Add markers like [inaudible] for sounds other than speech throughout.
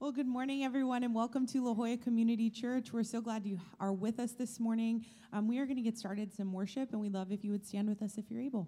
Well, good morning, everyone, and welcome to La Jolla Community Church. We're so glad you are with us this morning. Um, we are going to get started some worship, and we'd love if you would stand with us if you're able.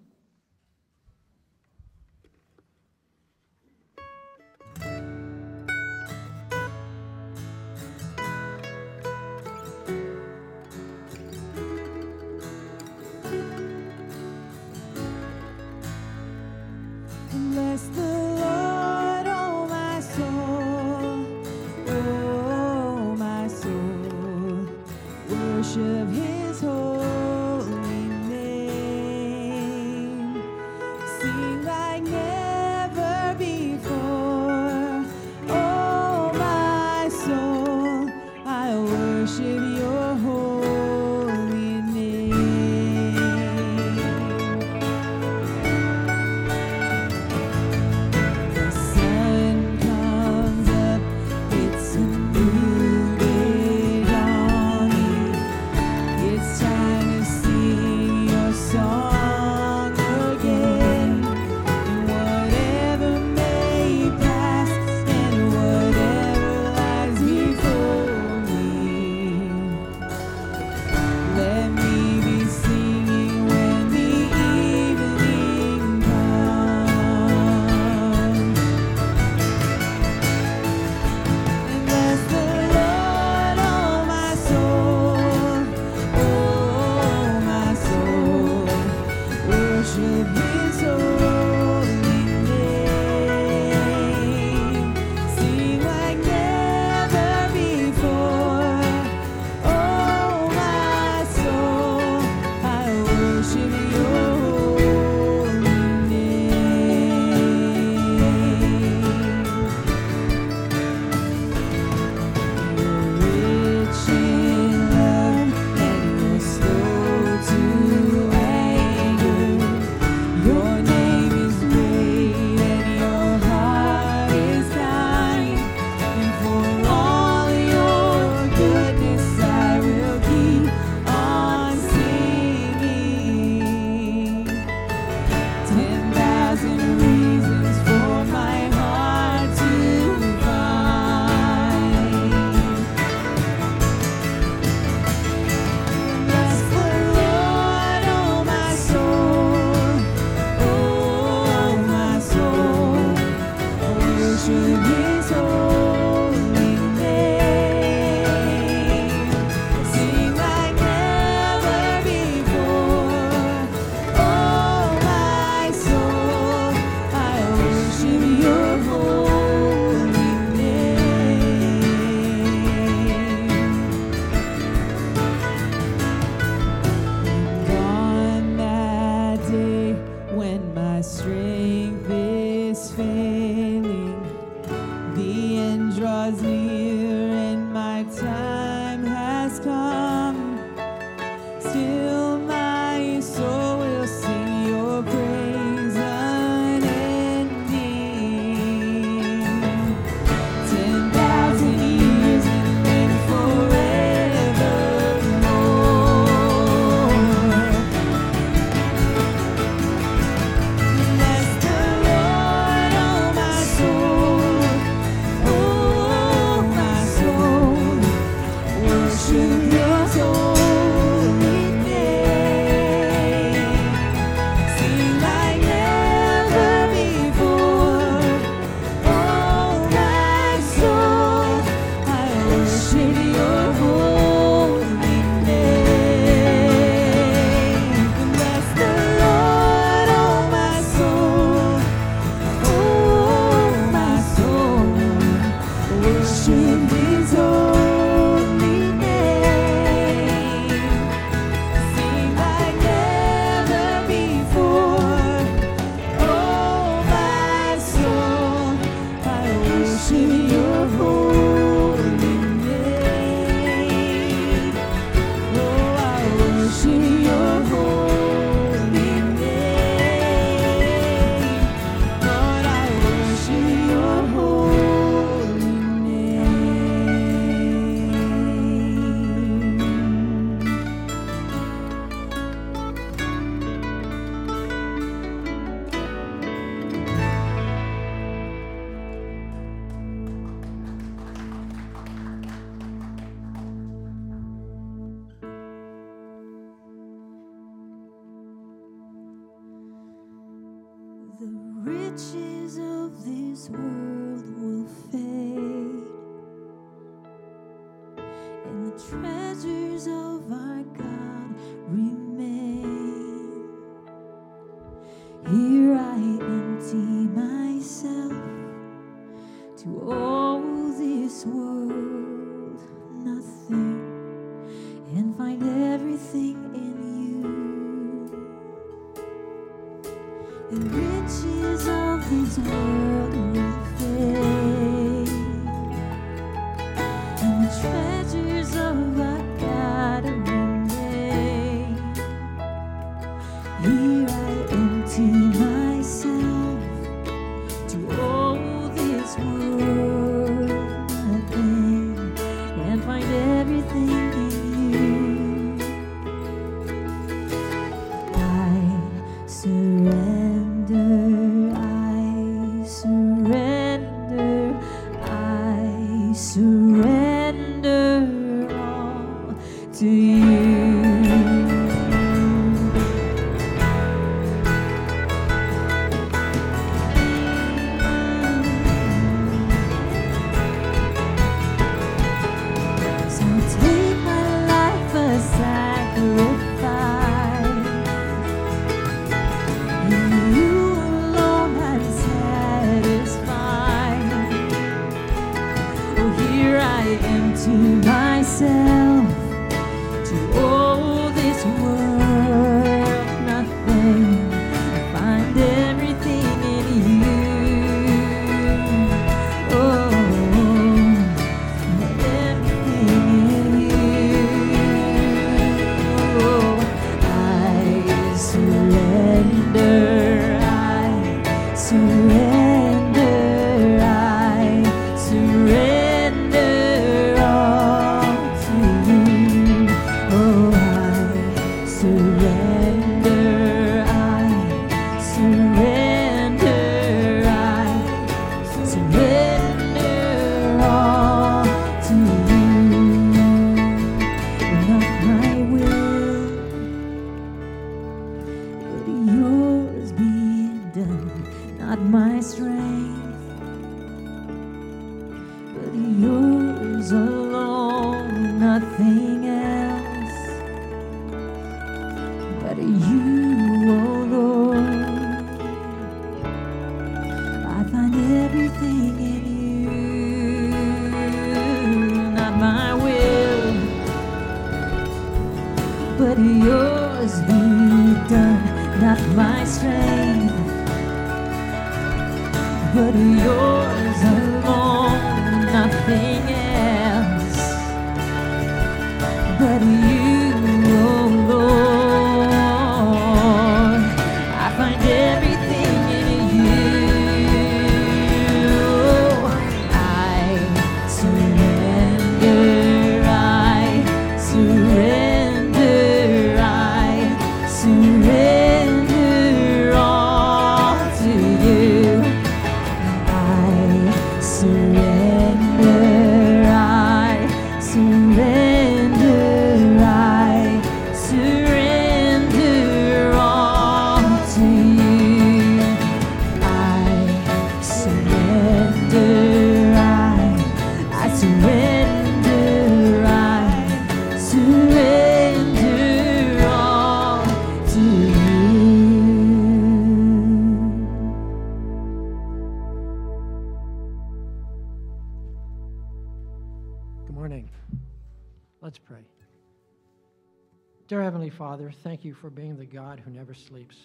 Father, thank you for being the God who never sleeps.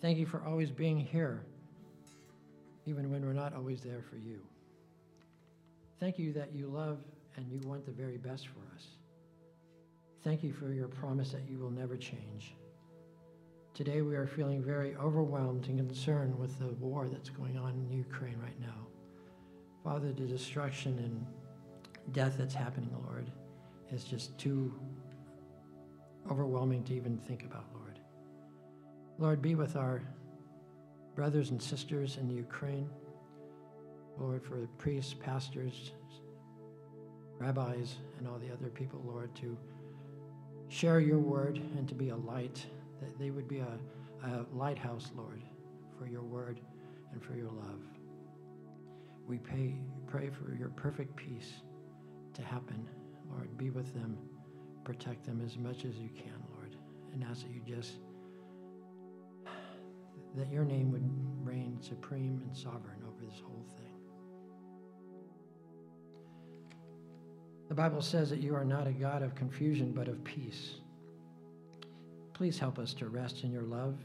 Thank you for always being here, even when we're not always there for you. Thank you that you love and you want the very best for us. Thank you for your promise that you will never change. Today we are feeling very overwhelmed and concerned with the war that's going on in Ukraine right now. Father, the destruction and death that's happening, Lord, is just too overwhelming to even think about, Lord. Lord, be with our brothers and sisters in Ukraine. Lord, for the priests, pastors, rabbis, and all the other people, Lord, to share your word and to be a light, that they would be a, a lighthouse, Lord, for your word and for your love. We pray, pray for your perfect peace to happen. Lord, be with them, protect them as much as you can, Lord, and ask that you just, that your name would reign supreme and sovereign over this whole thing. The Bible says that you are not a God of confusion, but of peace. Please help us to rest in your love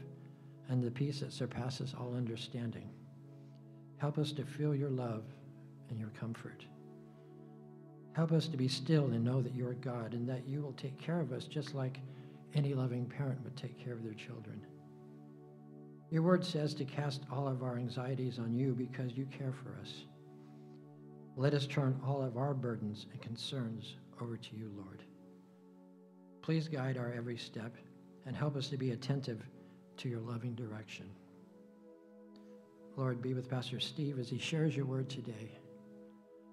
and the peace that surpasses all understanding. Help us to feel your love and your comfort. Help us to be still and know that you are God and that you will take care of us just like any loving parent would take care of their children. Your word says to cast all of our anxieties on you because you care for us. Let us turn all of our burdens and concerns over to you, Lord. Please guide our every step and help us to be attentive to your loving direction. Lord, be with Pastor Steve as he shares your word today.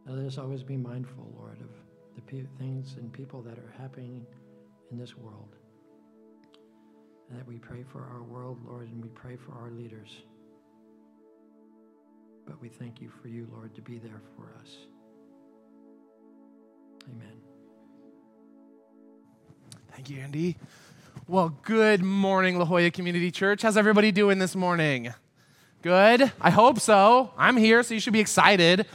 Let us always be mindful, Lord, of the pe- things and people that are happening in this world. And that we pray for our world, Lord, and we pray for our leaders. But we thank you for you, Lord, to be there for us. Amen. Thank you, Andy. Well, good morning, La Jolla Community Church. How's everybody doing this morning? Good? I hope so. I'm here, so you should be excited.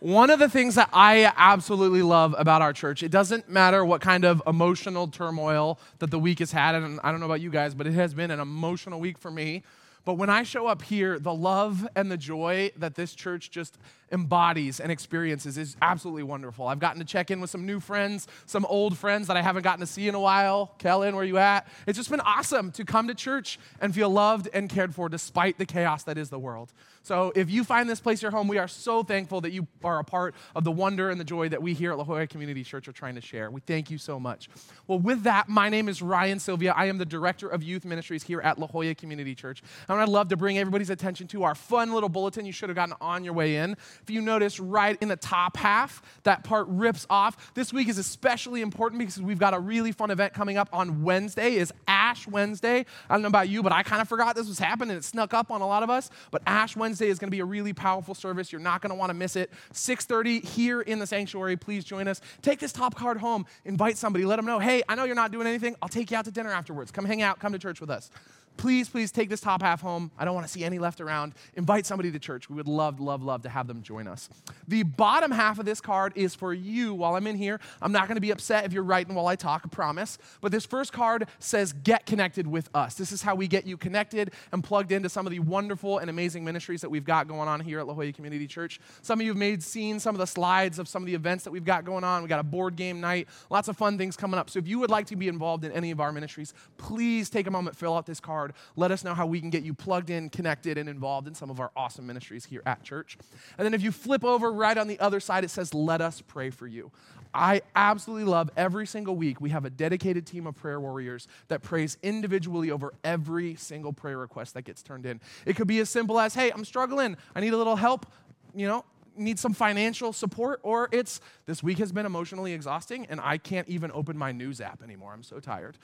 One of the things that I absolutely love about our church, it doesn't matter what kind of emotional turmoil that the week has had, and I don't know about you guys, but it has been an emotional week for me. But when I show up here, the love and the joy that this church just embodies and experiences is absolutely wonderful. I've gotten to check in with some new friends, some old friends that I haven't gotten to see in a while. Kellen, where are you at? It's just been awesome to come to church and feel loved and cared for despite the chaos that is the world. So if you find this place your home, we are so thankful that you are a part of the wonder and the joy that we here at La Jolla Community Church are trying to share. We thank you so much. Well, with that, my name is Ryan Sylvia. I am the Director of Youth Ministries here at La Jolla Community Church. And I'd love to bring everybody's attention to our fun little bulletin you should have gotten on your way in. If you notice right in the top half, that part rips off. This week is especially important because we've got a really fun event coming up on Wednesday is Ash Wednesday. I don't know about you, but I kind of forgot this was happening. It snuck up on a lot of us. But Ash Wednesday is going to be a really powerful service. You're not going to want to miss it. 6:30 here in the sanctuary. Please join us. Take this top card home. Invite somebody. Let them know, "Hey, I know you're not doing anything. I'll take you out to dinner afterwards. Come hang out. Come to church with us." Please, please take this top half home. I don't want to see any left around. Invite somebody to church. We would love, love, love to have them join us. The bottom half of this card is for you while I'm in here. I'm not going to be upset if you're writing while I talk, I promise. But this first card says, Get connected with us. This is how we get you connected and plugged into some of the wonderful and amazing ministries that we've got going on here at La Jolla Community Church. Some of you have made seen some of the slides of some of the events that we've got going on. We got a board game night, lots of fun things coming up. So if you would like to be involved in any of our ministries, please take a moment, fill out this card. Let us know how we can get you plugged in, connected, and involved in some of our awesome ministries here at church. And then if you flip over right on the other side, it says, Let us pray for you. I absolutely love every single week we have a dedicated team of prayer warriors that prays individually over every single prayer request that gets turned in. It could be as simple as, hey, I'm struggling. I need a little help. You know, need some financial support, or it's this week has been emotionally exhausting and I can't even open my news app anymore. I'm so tired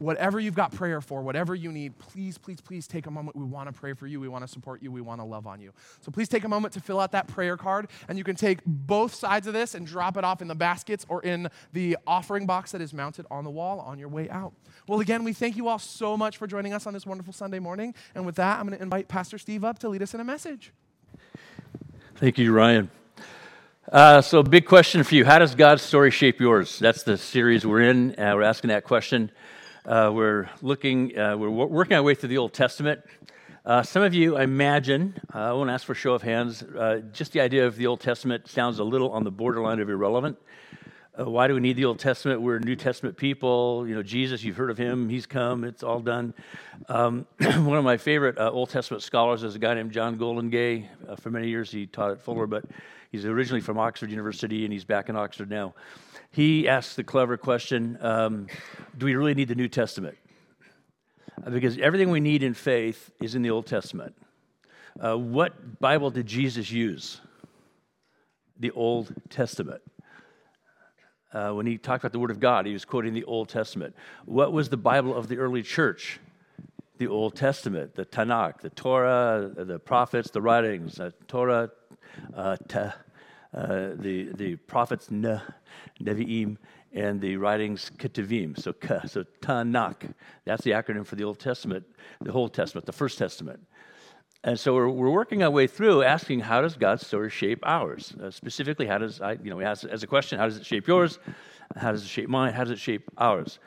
whatever you've got prayer for, whatever you need, please, please, please take a moment. We want to pray for you. We want to support you. We want to love on you. So please take a moment to fill out that prayer card. And you can take both sides of this and drop it off in the baskets or in the offering box that is mounted on the wall on your way out. Well, again, we thank you all so much for joining us on this wonderful Sunday morning. And with that, I'm going to invite Pastor Steve up to lead us in a message. Thank you, Ryan. Uh, so, big question for you How does God's story shape yours? That's the series we're in. Uh, we're asking that question. Uh, we're looking, uh, we're working our way through the Old Testament. Uh, some of you, I imagine, uh, I won't ask for a show of hands, uh, just the idea of the Old Testament sounds a little on the borderline of irrelevant. Uh, why do we need the Old Testament? We're New Testament people. You know, Jesus, you've heard of him. He's come. It's all done. Um, [clears throat] one of my favorite Old Testament scholars is a guy named John Goldingay. for many years, he taught at Fuller, but he's originally from Oxford University, and he's back in Oxford now he asks the clever question um, Do we really need the New Testament? Uh, because everything we need in faith is in the Old Testament. Uh, what Bible did Jesus use? The Old Testament. Uh, when he talked about the Word of God, he was quoting the Old Testament. What was the Bible of the early church? the Old Testament, the Tanakh, the Torah, the prophets, the writings, uh, Torah, uh, ta, uh, the, the prophets, ne, Nevi'im, and the writings, Ketuvim, so ka, so Tanakh. That's the acronym for the Old Testament, the whole Testament, the First Testament. And so we're, we're working our way through asking how does God's story shape ours? Uh, specifically, how does I, you know, we ask as a question, how does it shape yours? How does it shape mine? How does it shape ours?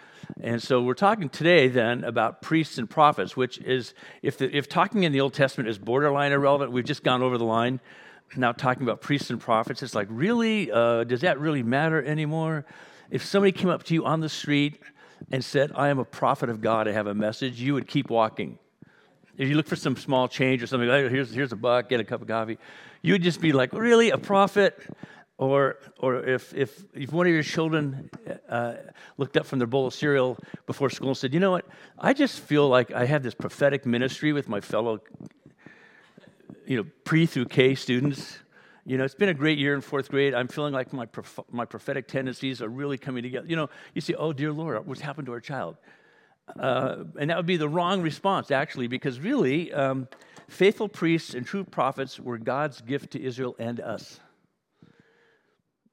And so we're talking today then about priests and prophets, which is, if, the, if talking in the Old Testament is borderline irrelevant, we've just gone over the line. Now talking about priests and prophets, it's like, really? Uh, does that really matter anymore? If somebody came up to you on the street and said, I am a prophet of God, I have a message, you would keep walking if you look for some small change or something, like, here's, here's a buck, get a cup of coffee, you would just be like, really, a prophet? Or, or if, if, if one of your children uh, looked up from their bowl of cereal before school and said, you know what, I just feel like I have this prophetic ministry with my fellow, you know, pre through K students. You know, it's been a great year in fourth grade. I'm feeling like my, prof- my prophetic tendencies are really coming together. You know, you say, oh, dear Lord, what's happened to our child? Uh, and that would be the wrong response, actually, because really, um, faithful priests and true prophets were God's gift to Israel and us.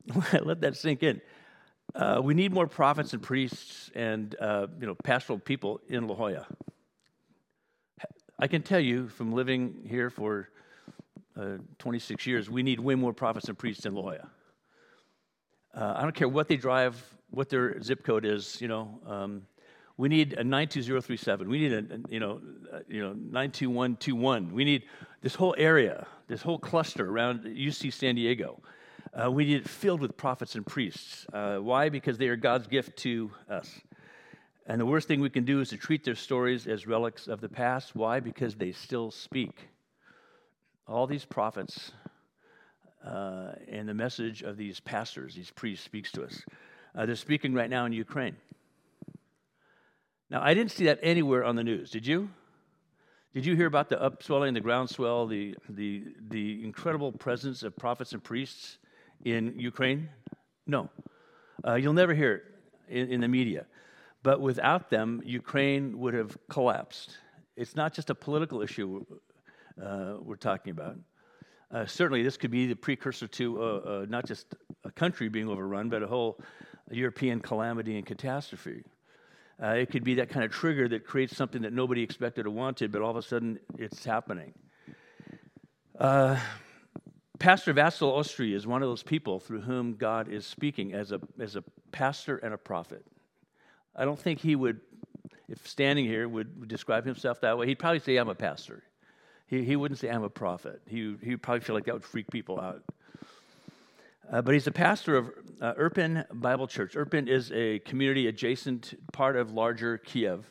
[laughs] Let that sink in. Uh, we need more prophets and priests and uh, you know pastoral people in La Jolla. I can tell you from living here for uh, 26 years, we need way more prophets and priests in La. Uh, I don't care what they drive, what their zip code is. You know, um, we need a 92037. We need a, you know, uh, you know, 92121. We need this whole area, this whole cluster around UC San Diego. Uh, we need it filled with prophets and priests. Uh, why? Because they are God's gift to us. And the worst thing we can do is to treat their stories as relics of the past. Why? Because they still speak. All these prophets uh, and the message of these pastors, these priests, speaks to us. Uh, they're speaking right now in Ukraine. Now, I didn't see that anywhere on the news. Did you? Did you hear about the upswelling, the groundswell, the, the, the incredible presence of prophets and priests in Ukraine? No. Uh, you'll never hear it in, in, the media. But without them, Ukraine would have collapsed. It's not just a political issue uh, we're talking about. Uh, certainly, this could be the precursor to uh, uh, not just a country being overrun, but a whole European calamity and catastrophe. Uh, it could be that kind of trigger that creates something that nobody expected or wanted, but all of a sudden it's happening. Uh, pastor Vasil Ostry is one of those people through whom God is speaking as a, as a pastor and a prophet. I don't think he would, if standing here, would describe himself that way. He'd probably say, I'm a pastor. He, he wouldn't say, I'm a prophet. He, he would probably feel like that would freak people out. Uh, but he's a pastor of uh, Irpin Bible Church. Irpin is a community adjacent part of larger Kiev.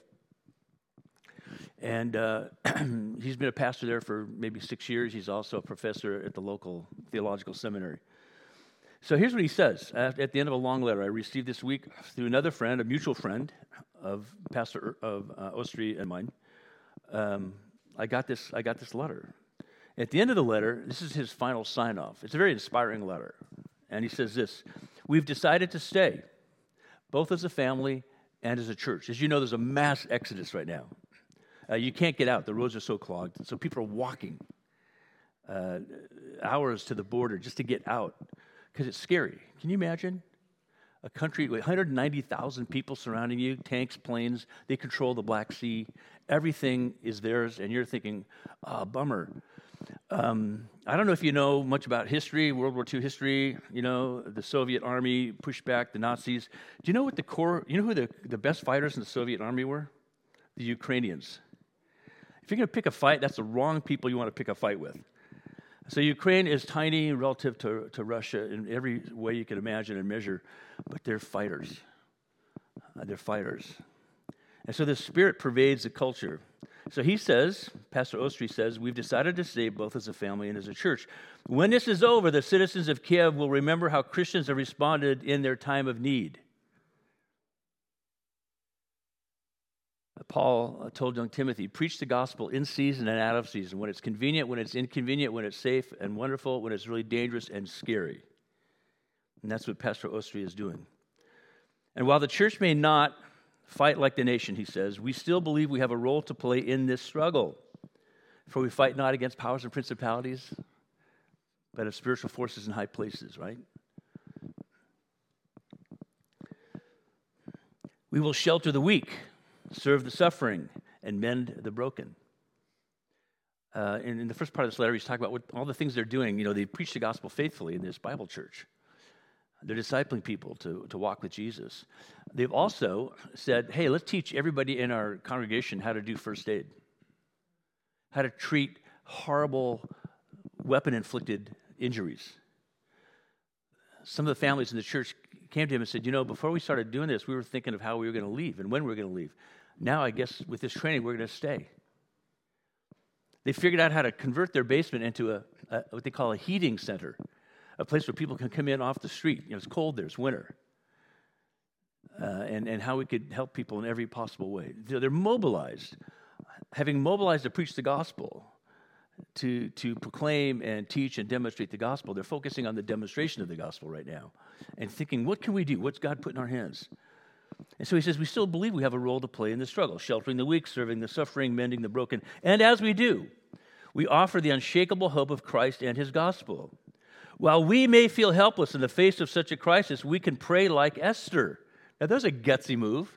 And uh, [clears throat] he's been a pastor there for maybe six years. He's also a professor at the local theological seminary. So here's what he says at the end of a long letter I received this week through another friend, a mutual friend of Pastor of uh, Ostry and mine. Um, I got this. I got this letter. At the end of the letter, this is his final sign off. It's a very inspiring letter. And he says this We've decided to stay, both as a family and as a church. As you know, there's a mass exodus right now. Uh, you can't get out, the roads are so clogged. So people are walking uh, hours to the border just to get out because it's scary. Can you imagine? A country with 190,000 people surrounding you, tanks, planes, they control the Black Sea. Everything is theirs, and you're thinking, oh, bummer. Um, I don't know if you know much about history, World War II history. You know, the Soviet army pushed back the Nazis. Do you know what the core, you know who the, the best fighters in the Soviet army were? The Ukrainians. If you're going to pick a fight, that's the wrong people you want to pick a fight with. So Ukraine is tiny relative to, to Russia in every way you can imagine and measure, but they're fighters. Uh, they're fighters. And so the spirit pervades the culture. So he says, Pastor Ostry says, we've decided to stay both as a family and as a church. When this is over, the citizens of Kiev will remember how Christians have responded in their time of need. Uh, Paul uh, told young Timothy, preach the gospel in season and out of season, when it's convenient, when it's inconvenient, when it's safe and wonderful, when it's really dangerous and scary. And that's what Pastor Ostry is doing. And while the church may not Fight like the nation, he says. We still believe we have a role to play in this struggle. For we fight not against powers and principalities, but of spiritual forces in high places, right? We will shelter the weak, serve the suffering, and mend the broken. Uh, in, in, the first part of this letter, he's talking about what, all the things they're doing. You know, they preach the gospel faithfully in this Bible church. They're discipling people to, to walk with Jesus. They've also said, hey, let's teach everybody in our congregation how to do first aid, how to treat horrible weapon inflicted injuries. Some of the families in the church came to him and said, You know, before we started doing this, we were thinking of how we were going to leave and when we were going to leave. Now, I guess with this training, we're going to stay. They figured out how to convert their basement into a, a, what they call a heating center, a place where people can come in off the street. You know, it's cold there, it's winter. Uh, and, and how we could help people in every possible way. They're mobilized, having mobilized to preach the gospel, to, to proclaim and teach and demonstrate the gospel. They're focusing on the demonstration of the gospel right now and thinking, what can we do? What's God put in our hands? And so he says, we still believe we have a role to play in the struggle, sheltering the weak, serving the suffering, mending the broken. And as we do, we offer the unshakable hope of Christ and his gospel. While we may feel helpless in the face of such a crisis, we can pray like Esther. Now, there's a gutsy move.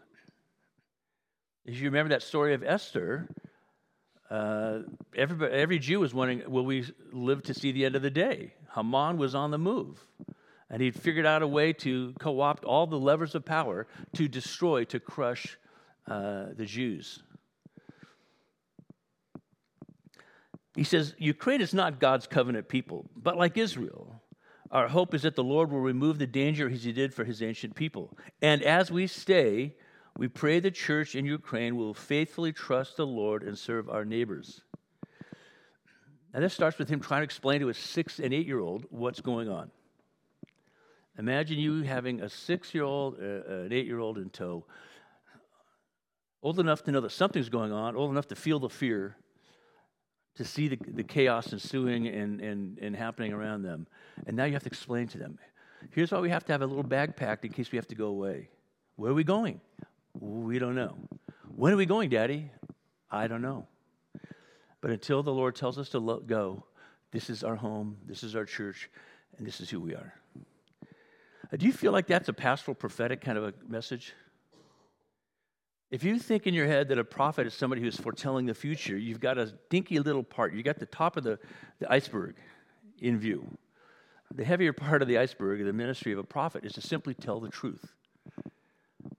If you remember that story of Esther, uh, every, Jew was wondering, will we live to see the end of the day? Haman was on the move. And he'd figured out a way to co opt all the levers of power to destroy, to crush uh, the Jews. He says, Ukraine is not God's covenant people, but like Israel, our hope is that the Lord will remove the danger as he did for his ancient people. And as we stay, we pray the church in Ukraine will faithfully trust the Lord and serve our neighbors. Now, this starts with him trying to explain to a six and eight year old what's going on. Imagine you having a six year old, uh, an eight year old in tow, old enough to know that something's going on, old enough to feel the fear, to see the, the chaos ensuing and, and, and happening around them. And now you have to explain to them here's why we have to have a little bag packed in case we have to go away. Where are we going? We don't know. When are we going, Daddy? I don't know. But until the Lord tells us to go, this is our home, this is our church, and this is who we are. Do you feel like that's a pastoral prophetic kind of a message? If you think in your head that a prophet is somebody who's foretelling the future, you've got a dinky little part. You got the top of the, the iceberg in view. The heavier part of the iceberg, of the ministry of a prophet, is to simply tell the truth,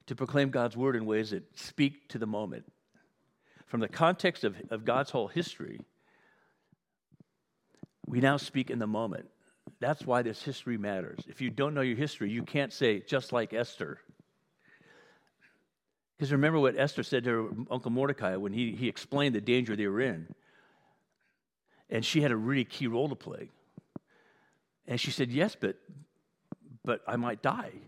to proclaim God's word in ways that speak to the moment. From the context of, of God's whole history, we now speak in the moment. That's why this history matters. If you don't know your history, you can't say, just like Esther. Because remember what Esther said to her Uncle Mordecai when he, he explained the danger they were in. And she had a really key role to play. And she said, Yes, but, but I might die. [laughs]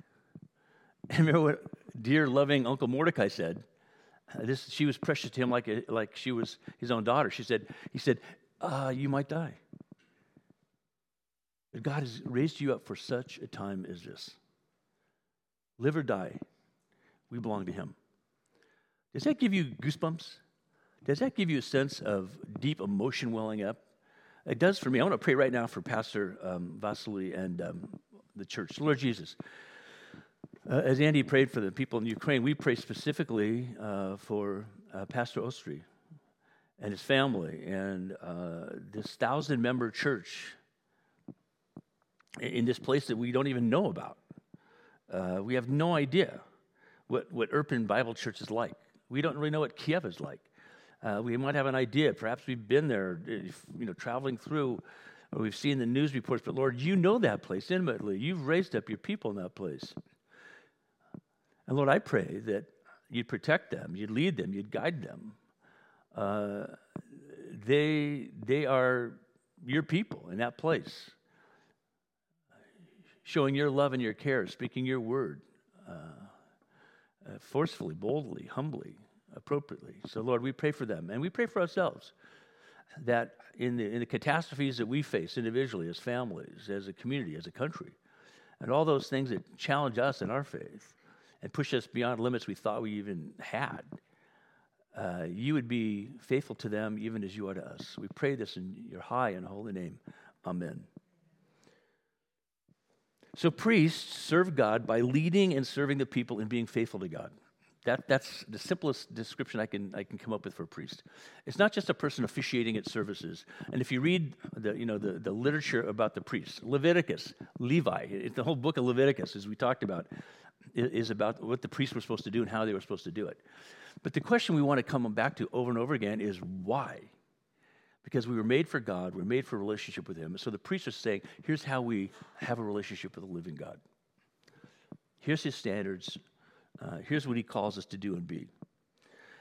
And remember what dear, loving Uncle Mordecai said? This, she was precious to him like, a, like she was his own daughter. She said, He said, uh, You might die. But God has raised you up for such a time as this. Live or die, we belong to Him. Does that give you goosebumps? Does that give you a sense of deep emotion welling up? It does for me. I want to pray right now for Pastor um, Vasily and um, the church. Lord Jesus, uh, as Andy prayed for the people in Ukraine, we pray specifically uh, for uh, Pastor Ostry and his family and uh, this thousand member church in this place that we don't even know about. Uh, we have no idea what, what Irpin Bible Church is like. We don't really know what Kiev is like. Uh, we might have an idea. Perhaps we've been there, you know, traveling through, or we've seen the news reports. But Lord, you know that place intimately. You've raised up your people in that place. And Lord, I pray that you'd protect them, you'd lead them, you'd guide them. Uh, they, they are your people in that place showing your love and your care, speaking your word uh, uh, forcefully, boldly, humbly, appropriately. So, Lord, we pray for them and we pray for ourselves that in the, in the catastrophes that we face individually, as families, as a community, as a country, and all those things that challenge us in our faith and push us beyond limits we thought we even had, uh, you would be faithful to them even as you are to us. We pray this in your high and holy name. Amen. So, priests serve God by leading and serving the people and being faithful to God. That, that's the simplest description I can, I can come up with for a priest. It's not just a person officiating at services. And if you read the, you know, the, the literature about the priests, Leviticus, Levi, it, the whole book of Leviticus, as we talked about, is about what the priests were supposed to do and how they were supposed to do it. But the question we want to come back to over and over again is why? Because we were made for God, we are made for a relationship with Him. So the priests are saying, here's how we have a relationship with the living God. Here's His standards, uh, here's what he calls us to do and be.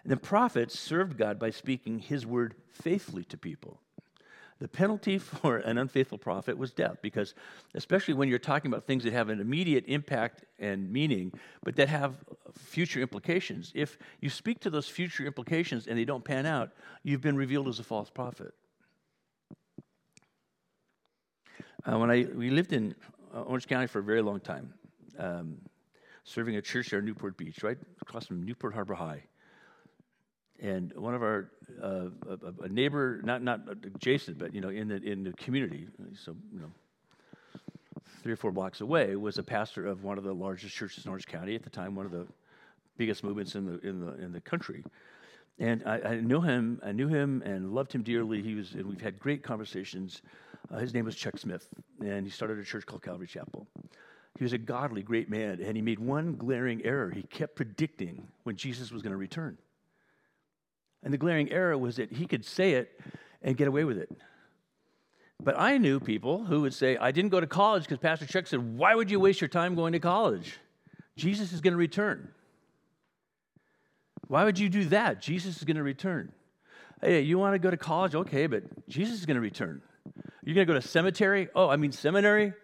And the prophets served God by speaking his word faithfully to people. The penalty [laughs] for an unfaithful prophet was death, because especially when you're talking about things that have an immediate impact and meaning, but that have future implications, if you speak to those future implications and they don't pan out, you've been revealed as a false prophet. Uh, when I we lived in uh, Orange County for a very long time, um, serving a church there in Newport Beach, right across from Newport Harbor High. And one of our uh, a, a, neighbor, not not adjacent, but you know, in the in the community, so you know, three or four blocks away, was a pastor of one of the largest churches in Orange County at the time, one of the biggest movements in the in the in the country. And I, I knew him, I knew him, and loved him dearly. He was, and we've had great conversations. Uh, his name was Chuck Smith, and he started a church called Calvary Chapel. He was a godly, great man, and he made one glaring error. He kept predicting when Jesus was going to return. And the glaring error was that he could say it and get away with it. But I knew people who would say, I didn't go to college because Pastor Chuck said, Why would you waste your time going to college? Jesus is going to return. Why would you do that? Jesus is going to return. Hey, you want to go to college? Okay, but Jesus is going to return. You're going to go to cemetery? Oh, I mean seminary?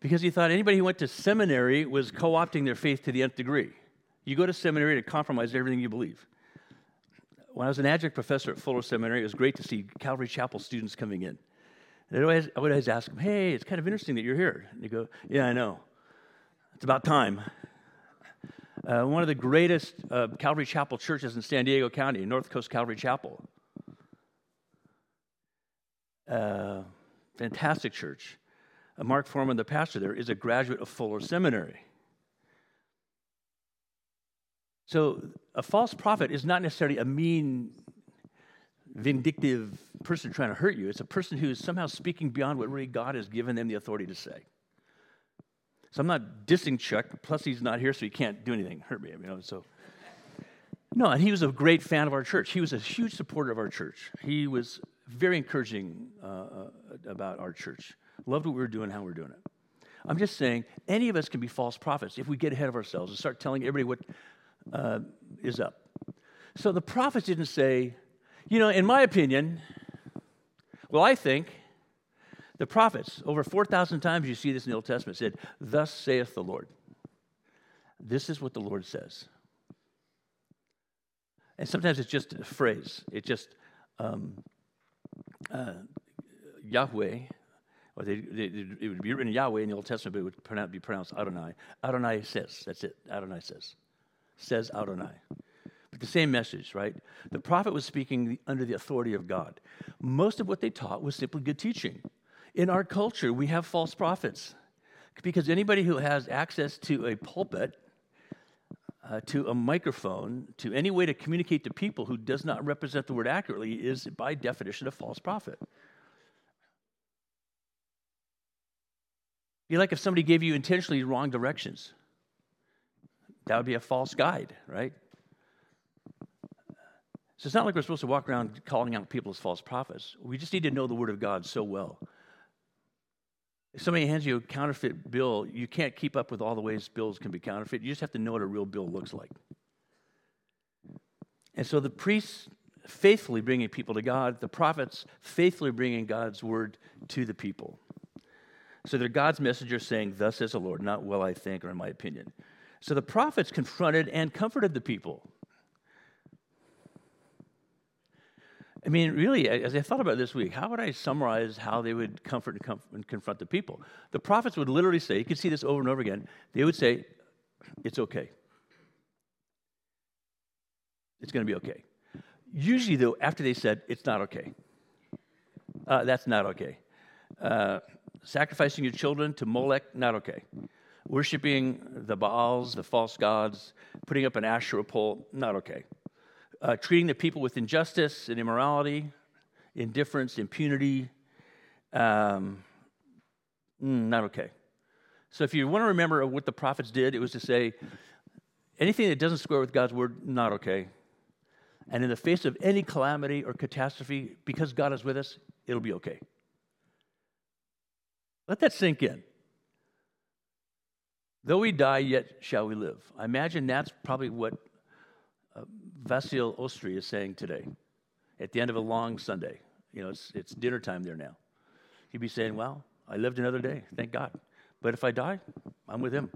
because he thought anybody who went to seminary was co opting their faith to the nth degree. You go to seminary to compromise everything you believe. When I was an adjunct professor at Fuller Seminary, it was great to see Calvary Chapel students coming in. And I, always, I would always ask them, hey, it's kind of interesting that you're here. And they go, yeah, I know. It's about time. Uh, one of the greatest uh, Calvary Chapel churches in San Diego County, North Coast Calvary Chapel. Uh, fantastic church. Mark Foreman, the pastor there, is a graduate of Fuller Seminary. So a false prophet is not necessarily a mean, vindictive person trying to hurt you. It's a person who is somehow speaking beyond what really God has given them the authority to say. So I'm not dissing Chuck. Plus, he's not here, so he can't do anything hurt me. You know, so no, and he was a great fan of our church. He was a huge supporter of our church. He was very encouraging uh, uh about our church. Loved what we were doing, how we were doing it. I'm just saying, any of us can be false prophets if we get ahead of ourselves and start telling everybody what uh, is up. So the prophets didn't say, you know, in my opinion, well, I think the prophets, over 4,000 times you see this in the Old Testament, said, Thus saith the Lord. This is what the Lord says. And sometimes it's just a phrase. It just, um, uh, Yahweh or they, they, it would be written Yahweh in the Old Testament, but it would pronounce, be pronounced Adonai. Adonai says, that's it. Adonai says. Says Adonai. But the same message, right? The prophet was speaking under the authority of God. Most of what they taught was simply good teaching. In our culture, we have false prophets because anybody who has access to a pulpit, uh, to a microphone, to any way to communicate to people who does not represent the word accurately is, by definition, a false prophet. Be like if somebody gave you intentionally wrong directions. That would be a false guide, right? So it's not like we're supposed to walk around calling out people as false prophets. We just need to know the Word of God so well. If somebody hands you a counterfeit bill, you can't keep up with all the ways bills can be counterfeit. You just have to know what a real bill looks like. And so the priests faithfully bringing people to God, the prophets faithfully bringing God's word to the people. So they're God's messengers saying, Thus says the Lord, not well I think or in my opinion. So the prophets confronted and comforted the people. I mean, really, as I thought about this week, how would I summarize how they would comfort and, and confront the people? The prophets would literally say, you can see this over and over again, they would say, it's okay. It's going to be okay. Usually, though, after they said, it's not okay, uh, that's not okay. Uh, sacrificing your children to Molech, not okay. Worshipping the Baals, the false gods, putting up an Asherah pole, not okay. Uh, treating the people with injustice and immorality, indifference, impunity, um, mm, not okay. So if you want to remember what the prophets did, it was to say anything that doesn't square with God's word, not okay. And in the face of any calamity or catastrophe, because God is with us, it'll be okay. Let that sink in. Though we die, yet shall we live. I imagine that's probably what uh, Vasil Ostri is saying today at the end of a long Sunday. You know, it's, it's dinner time there now. He'd be saying, Well, I lived another day, thank God. But if I die, I'm with him.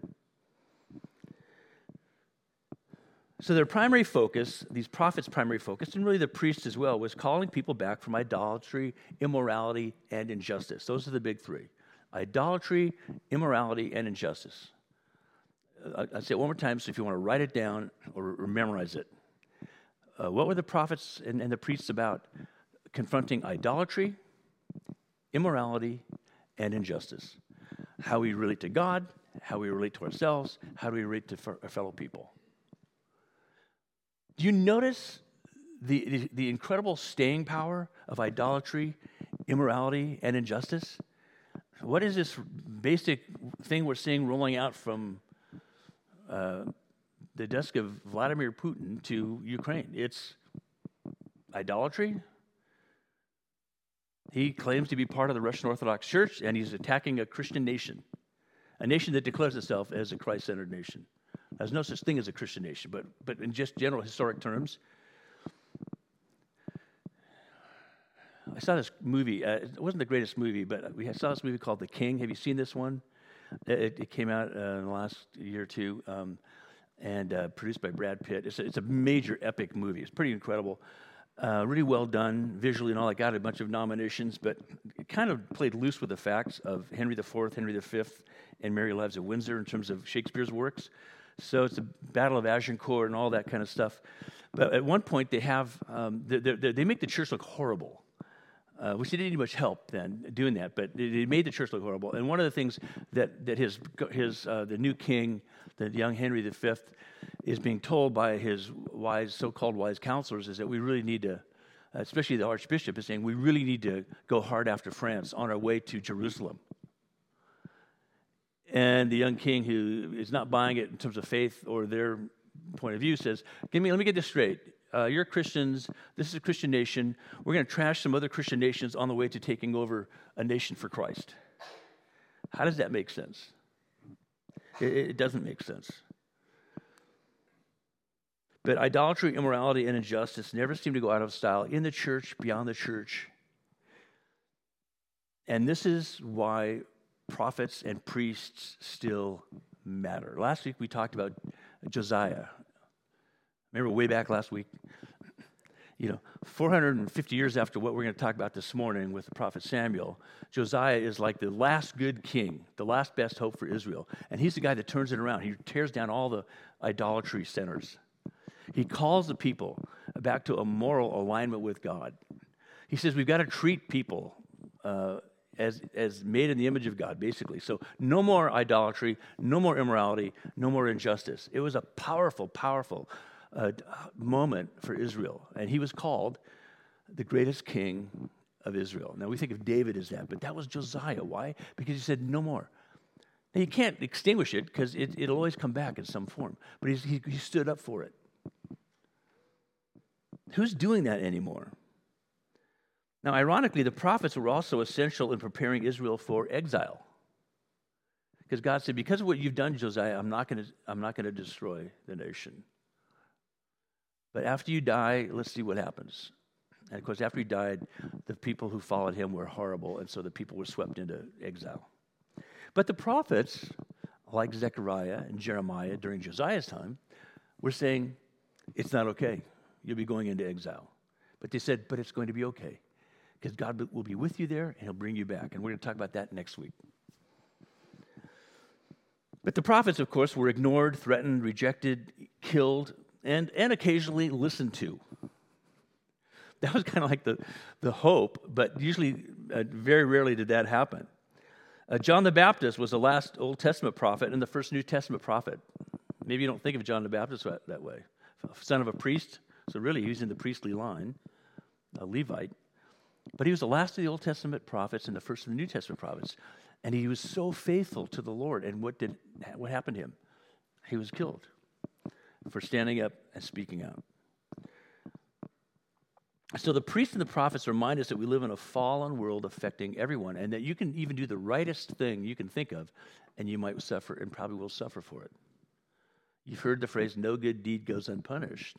So their primary focus, these prophets' primary focus, and really the priests as well, was calling people back from idolatry, immorality, and injustice. Those are the big three idolatry, immorality, and injustice. I'll say it one more time so if you want to write it down or, or memorize it. Uh, what were the prophets and, and the priests about? Confronting idolatry, immorality, and injustice. How we relate to God, how we relate to ourselves, how do we relate to our fellow people. Do you notice the, the, the incredible staying power of idolatry, immorality, and injustice? What is this basic thing we're seeing rolling out from uh, the desk of Vladimir Putin to Ukraine? It's idolatry. He claims to be part of the Russian Orthodox Church, and he's attacking a Christian nation, a nation that declares itself as a Christ centered nation. There's no such thing as a Christian nation, but, but in just general historic terms, I saw this movie. Uh, it wasn't the greatest movie, but we saw this movie called The King. Have you seen this one? It, it came out uh, in the last year or two, um, and uh, produced by Brad Pitt. It's a, it's a major epic movie. It's pretty incredible. Uh, really well done visually and all. I got a bunch of nominations, but it kind of played loose with the facts of Henry IV, Henry V, and Merry Wives of Windsor in terms of Shakespeare's works. So it's the Battle of Agincourt and all that kind of stuff. But at one point, they have um, they, they, they make the church look horrible uh, which didn't need much help then doing that, but it, made the church look horrible. And one of the things that, that his, his uh, the new king, the young Henry V, is being told by his wise, so-called wise counselors is that we really need to, especially the archbishop is saying, we really need to go hard after France on our way to Jerusalem. And the young king, who is not buying it in terms of faith or their point of view, says, "Give me, let me get this straight uh, you're Christians, this is a Christian nation. We're going to trash some other Christian nations on the way to taking over a nation for Christ. How does that make sense? It, it doesn't make sense. But idolatry, immorality, and injustice never seem to go out of style in the church, beyond the church. And this is why prophets and priests still matter. Last week we talked about Josiah, Remember way back last week? You know, 450 years after what we're going to talk about this morning with the prophet Samuel, Josiah is like the last good king, the last best hope for Israel. And he's the guy that turns it around. He tears down all the idolatry centers. He calls the people back to a moral alignment with God. He says we've got to treat people uh, as, as made in the image of God, basically. So no more idolatry, no more immorality, no more injustice. It was a powerful, powerful uh, moment for Israel. And he was called the greatest king of Israel. Now we think of David as that, but that was Josiah. Why? Because he said, no more. Now you can't extinguish it because it, will always come back in some form. But he, he stood up for it. Who's doing that anymore? Now, ironically, the prophets were also essential in preparing Israel for exile. Because God said, Because of what you've done, Josiah, I'm not going to destroy the nation. But after you die, let's see what happens. And of course, after he died, the people who followed him were horrible, and so the people were swept into exile. But the prophets, like Zechariah and Jeremiah during Josiah's time, were saying, It's not okay. You'll be going into exile. But they said, But it's going to be okay, because God will be with you there and he'll bring you back. And we're going to talk about that next week. But the prophets, of course, were ignored, threatened, rejected, killed, and, and occasionally listened to. That was kind of like the, the hope, but usually, uh, very rarely did that happen. Uh, John the Baptist was the last Old Testament prophet and the first New Testament prophet. Maybe you don't think of John the Baptist that, that way. Son of a priest, so really he's in the priestly line, a Levite. But he was the last of the Old Testament prophets and the first of the New Testament prophets. And he was so faithful to the Lord. And what, did, what happened to him? He was killed for standing up and speaking out. So the priests and the prophets remind us that we live in a fallen world affecting everyone, and that you can even do the rightest thing you can think of, and you might suffer and probably will suffer for it. You've heard the phrase, no good deed goes unpunished.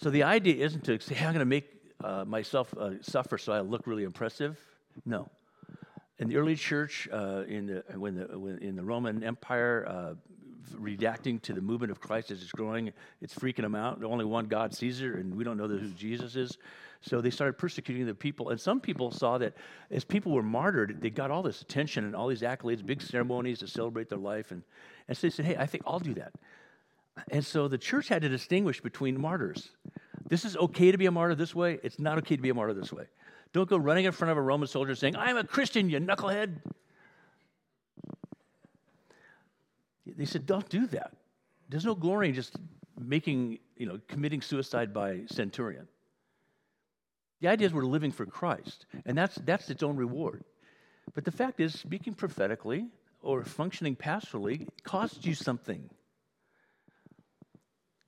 So the idea isn't to say, hey, I'm going to make uh, myself uh, suffer so I look really impressive. No. In the early church, uh, in, the, when the, when in the Roman Empire, redacting to the movement of Christ as it's growing, it's freaking them out. Only one God, sees Caesar, and we don't know who Jesus is. So they started persecuting the people. And some people saw that as people were martyred, they got all this attention and all these accolades, big ceremonies to celebrate their life. And, and so they said, hey, I think I'll do that. And so the church had to distinguish between martyrs. This is okay to be a martyr this way. It's not okay to be a martyr this way. Don't go running in front of a Roman soldier saying, I'm a Christian, you knucklehead. They said, don't do that. There's no glory in just making, you know, committing suicide by centurion. The idea is we're living for Christ, and that's, that's its own reward. But the fact is, speaking prophetically or functioning pastorally costs you something.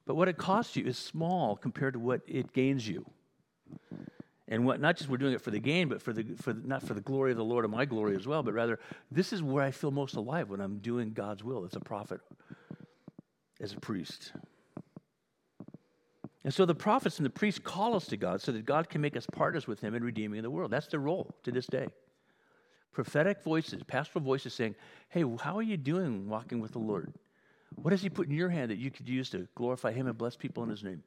But what it costs you is small compared to what it gains you. And what, not just we're doing it for the gain, but for the, for the, not for the glory of the Lord and my glory as well, but rather this is where I feel most alive when I'm doing God's will as a prophet, as a priest. And so the prophets and the priests call us to God so that God can make us partners with Him in redeeming the world. That's their role to this day. Prophetic voices, pastoral voices saying, Hey, how are you doing walking with the Lord? What has He put in your hand that you could use to glorify Him and bless people in His name?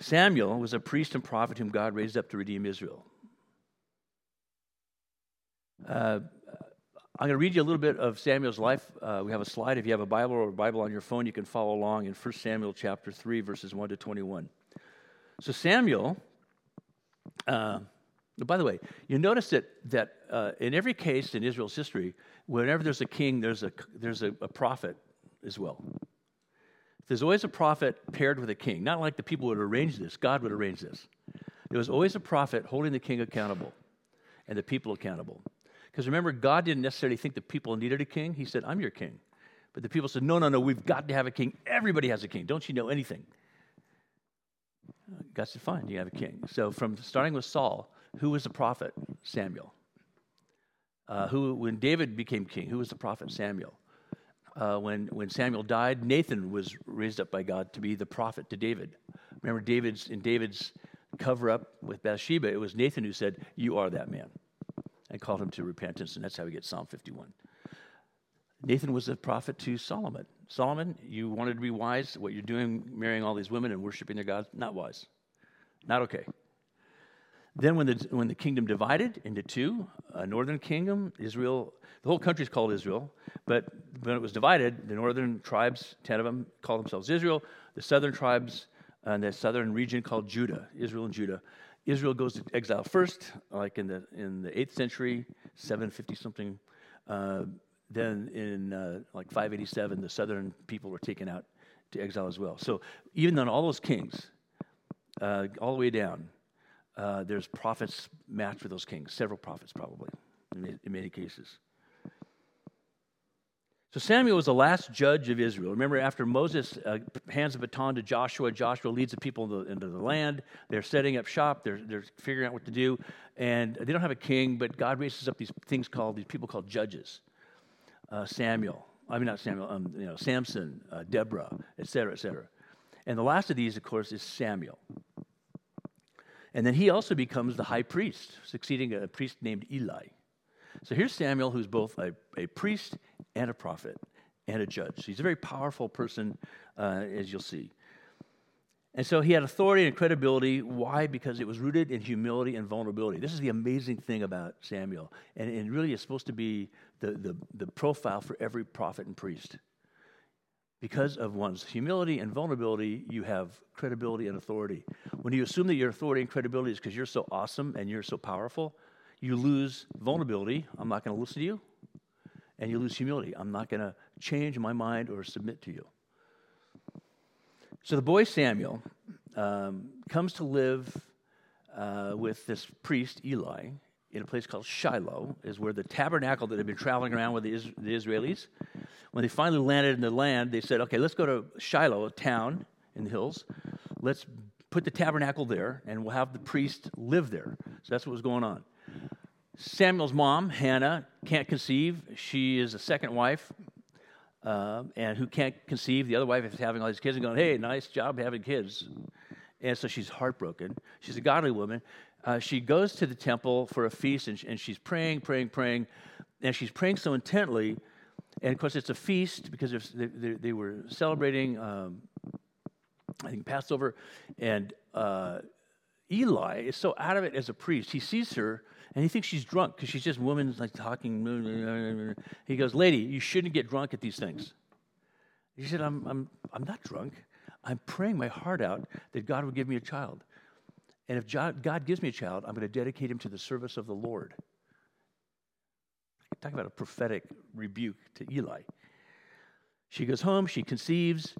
Samuel was a priest and prophet whom God raised up to redeem Israel. Uh, I'm going to read you a little bit of Samuel's life. Uh, we have a slide. If you have a Bible or a Bible on your phone, you can follow along in 1 Samuel chapter 3, verses 1 to 21. So, Samuel, uh, by the way, you notice that, that uh, in every case in Israel's history, whenever there's a king, there's a, there's a, a prophet as well. There's always a prophet paired with a king. Not like the people would arrange this, God would arrange this. There was always a prophet holding the king accountable and the people accountable. Because remember, God didn't necessarily think the people needed a king. He said, I'm your king. But the people said, No, no, no, we've got to have a king. Everybody has a king. Don't you know anything? God said, Fine, you have a king. So, from starting with Saul, who was the prophet? Samuel. Uh, who, when David became king, who was the prophet? Samuel uh, when, when Samuel died, Nathan was raised up by God to be the prophet to David. Remember, David's in David's cover up with Bathsheba, it was Nathan who said, You are that man, and called him to repentance, and that's how we get Psalm 51. Nathan was a prophet to Solomon. Solomon, you wanted to be wise. What you're doing, marrying all these women and worshiping their gods, not wise. Not okay. Then, when the, when the kingdom divided into two, a northern kingdom, Israel, the whole country is called Israel, but when it was divided, the northern tribes, 10 of them, called themselves Israel, the southern tribes, and the southern region called Judah, Israel and Judah. Israel goes to exile first, like in the, in the 8th century, 750 something. Uh, then in uh, like 587, the southern people were taken out to exile as well. So even on all those kings, uh, all the way down, uh, there's prophets matched with those kings, several prophets probably, in, in many cases. So Samuel was the last judge of Israel. Remember, after Moses uh, hands the baton to Joshua, Joshua leads the people into the, into the, land. They're setting up shop. They're, they're figuring out what to do, and they don't have a king. But God raises up these things called these people called judges. Uh, Samuel, I mean not Samuel, um, you know Samson, uh, Deborah, et cetera, et cetera. And the last of these, of course, is Samuel. And then he also becomes the high priest, succeeding a priest named Eli. So here's Samuel, who's both a, a priest and a prophet and a judge. He's a very powerful person, uh, as you'll see. And so he had authority and credibility. Why? Because it was rooted in humility and vulnerability. This is the amazing thing about Samuel. And, and really, it's supposed to be the, the, the profile for every prophet and priest. Because of one's humility and vulnerability, you have credibility and authority. When you assume that your authority and credibility is because you're so awesome and you're so powerful, you lose vulnerability. I'm not going to listen to you. And you lose humility. I'm not going to change my mind or submit to you. So the boy Samuel um, comes to live uh, with this priest, Eli, in a place called Shiloh, is where the tabernacle that had been traveling around with the, Is- the Israelis. When they finally landed in the land, they said, okay, let's go to Shiloh, a town in the hills. Let's put the tabernacle there, and we'll have the priest live there. So that's what was going on. Samuel's mom, Hannah, can't conceive. She is a second wife um, and who can't conceive. The other wife is having all these kids and going, hey, nice job having kids. And so she's heartbroken. She's a godly woman. Uh, she goes to the temple for a feast and, and she's praying, praying, praying. And she's praying so intently. And of course, it's a feast because they, they, they were celebrating, um, I think, Passover. And uh, Eli is so out of it as a priest. He sees her and he thinks she's drunk because she's just woman like talking. He goes, "Lady, you shouldn't get drunk at these things." He said, "I'm, I'm, I'm not drunk. I'm praying my heart out that God would give me a child, and if God gives me a child, I'm going to dedicate him to the service of the Lord." Talk about a prophetic rebuke to Eli. She goes home. She conceives.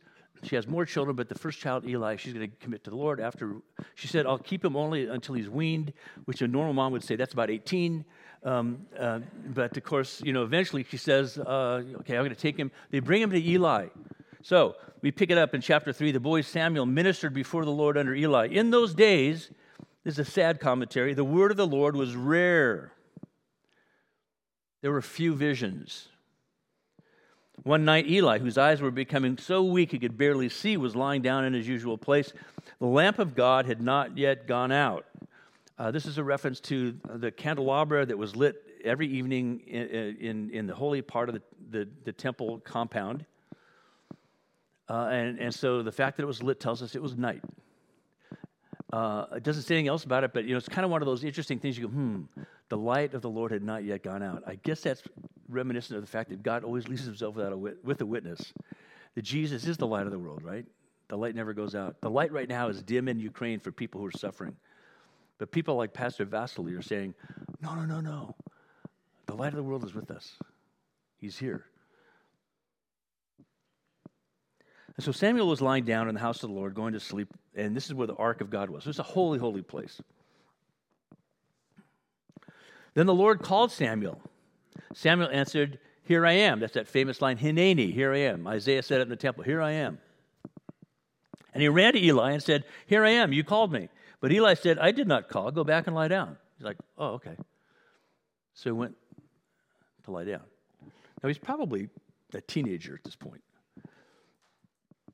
She has more children, but the first child, Eli, she's going to commit to the Lord. After she said, "I'll keep him only until he's weaned," which a normal mom would say that's about 18. Um, uh, but of course, you know, eventually she says, uh, "Okay, I'm going to take him." They bring him to Eli. So we pick it up in chapter three. The boy Samuel ministered before the Lord under Eli. In those days, this is a sad commentary. The word of the Lord was rare. There were few visions. One night, Eli, whose eyes were becoming so weak he could barely see, was lying down in his usual place. The lamp of God had not yet gone out. Uh, this is a reference to the candelabra that was lit every evening in, in, in the holy part of the, the, the temple compound. Uh, and, and so the fact that it was lit tells us it was night. Uh, it doesn't say anything else about it, but you know, it's kind of one of those interesting things. You go, hmm, the light of the Lord had not yet gone out. I guess that's reminiscent of the fact that God always leaves himself without a wit- with a witness. That Jesus is the light of the world, right? The light never goes out. The light right now is dim in Ukraine for people who are suffering. But people like Pastor Vasily are saying, no, no, no, no. The light of the world is with us. He's here. And so Samuel was lying down in the house of the Lord, going to sleep, and this is where the ark of God was. It was a holy, holy place. Then the Lord called Samuel. Samuel answered, Here I am. That's that famous line, Hineni, here I am. Isaiah said it in the temple, Here I am. And he ran to Eli and said, Here I am, you called me. But Eli said, I did not call, go back and lie down. He's like, Oh, okay. So he went to lie down. Now he's probably a teenager at this point.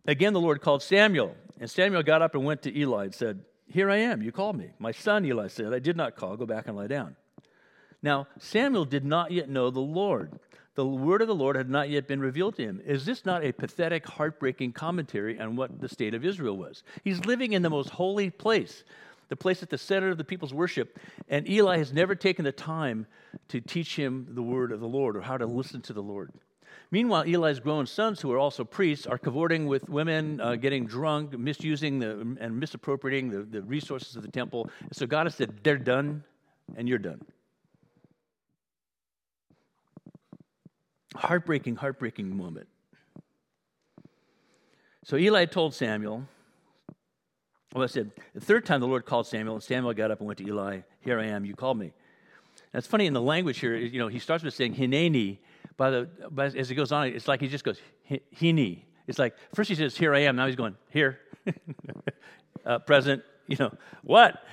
Again, the Lord called Samuel, and Samuel got up and went to Eli and said, Here I am, you called me. My son, Eli said, I did not call, go back and lie down. Now, Samuel did not yet know the Lord. The word of the Lord had not yet been revealed to him. Is this not a pathetic, heartbreaking commentary on what the state of Israel was? He's living in the most holy place, the place at the center of the people's worship, and Eli has never taken the time to teach him the word of the Lord or how to listen to the Lord. Meanwhile, Eli's grown sons, who are also priests, are cavorting with women, uh, getting drunk, misusing the, and misappropriating the, the resources of the temple. And so God has said, They're done, and you're done. Heartbreaking, heartbreaking moment. So Eli told Samuel, well, I said, the third time the Lord called Samuel, and Samuel got up and went to Eli, Here I am, you called me. That's funny in the language here, you know, he starts with saying Hineni. By the, by, as he goes on, it's like he just goes, Hini. It's like, first he says, Here I am. Now he's going, Here. [laughs] uh, present. You know, what?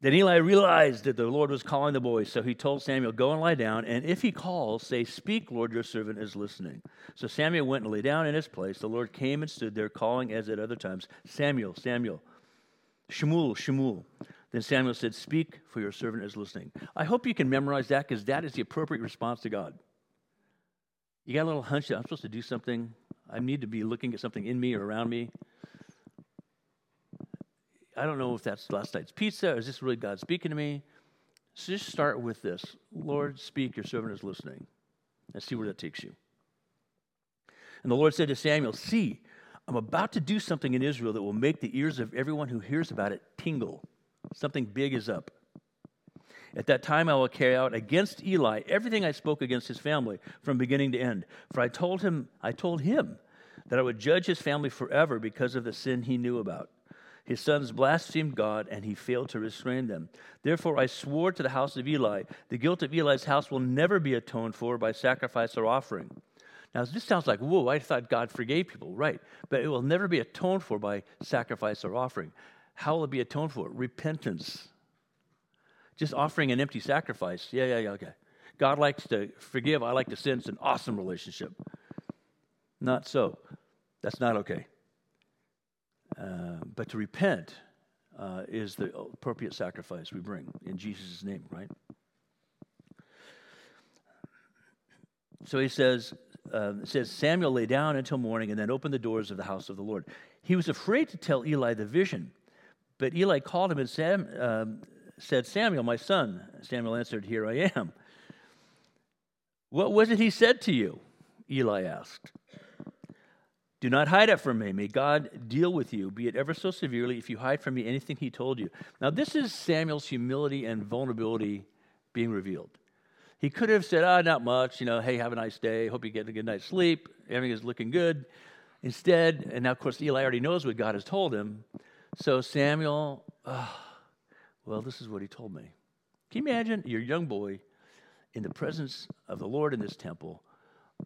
Then Eli realized that the Lord was calling the boy, so he told Samuel, Go and lie down, and if he calls, say, Speak, Lord, your servant is listening. So Samuel went and lay down in his place. The Lord came and stood there, calling as at other times, Samuel, Samuel, Shmuel, Shmuel. Then Samuel said, Speak, for your servant is listening. I hope you can memorize that because that is the appropriate response to God. You got a little hunch that I'm supposed to do something. I need to be looking at something in me or around me. I don't know if that's last night's pizza or is this really God speaking to me? So just start with this Lord, speak, your servant is listening. And see where that takes you. And the Lord said to Samuel, See, I'm about to do something in Israel that will make the ears of everyone who hears about it tingle. Something big is up. At that time, I will carry out against Eli everything I spoke against his family from beginning to end. For I told him, I told him that I would judge his family forever because of the sin he knew about. His sons blasphemed God, and he failed to restrain them. Therefore, I swore to the house of Eli, the guilt of Eli's house will never be atoned for by sacrifice or offering. Now, this sounds like, whoa, I thought God forgave people. Right. But it will never be atoned for by sacrifice or offering. How will it be atoned for? Repentance. Just offering an empty sacrifice. Yeah, yeah, yeah, okay. God likes to forgive. I like to sin. It's an awesome relationship. Not so. That's not okay. Uh, but to repent uh, is the appropriate sacrifice we bring in Jesus' name, right? So he says, uh, says Samuel lay down until morning and then opened the doors of the house of the Lord. He was afraid to tell Eli the vision, but Eli called him and Sam, um, said, Samuel, my son. Samuel answered, Here I am. What was it he said to you? Eli asked. Do not hide it from me. May God deal with you, be it ever so severely, if you hide from me anything he told you. Now, this is Samuel's humility and vulnerability being revealed. He could have said, Ah, oh, not much, you know, hey, have a nice day, hope you get a good night's sleep, everything is looking good. Instead, and now, of course, Eli already knows what God has told him. So, Samuel, oh, well, this is what he told me. Can you imagine your young boy in the presence of the Lord in this temple,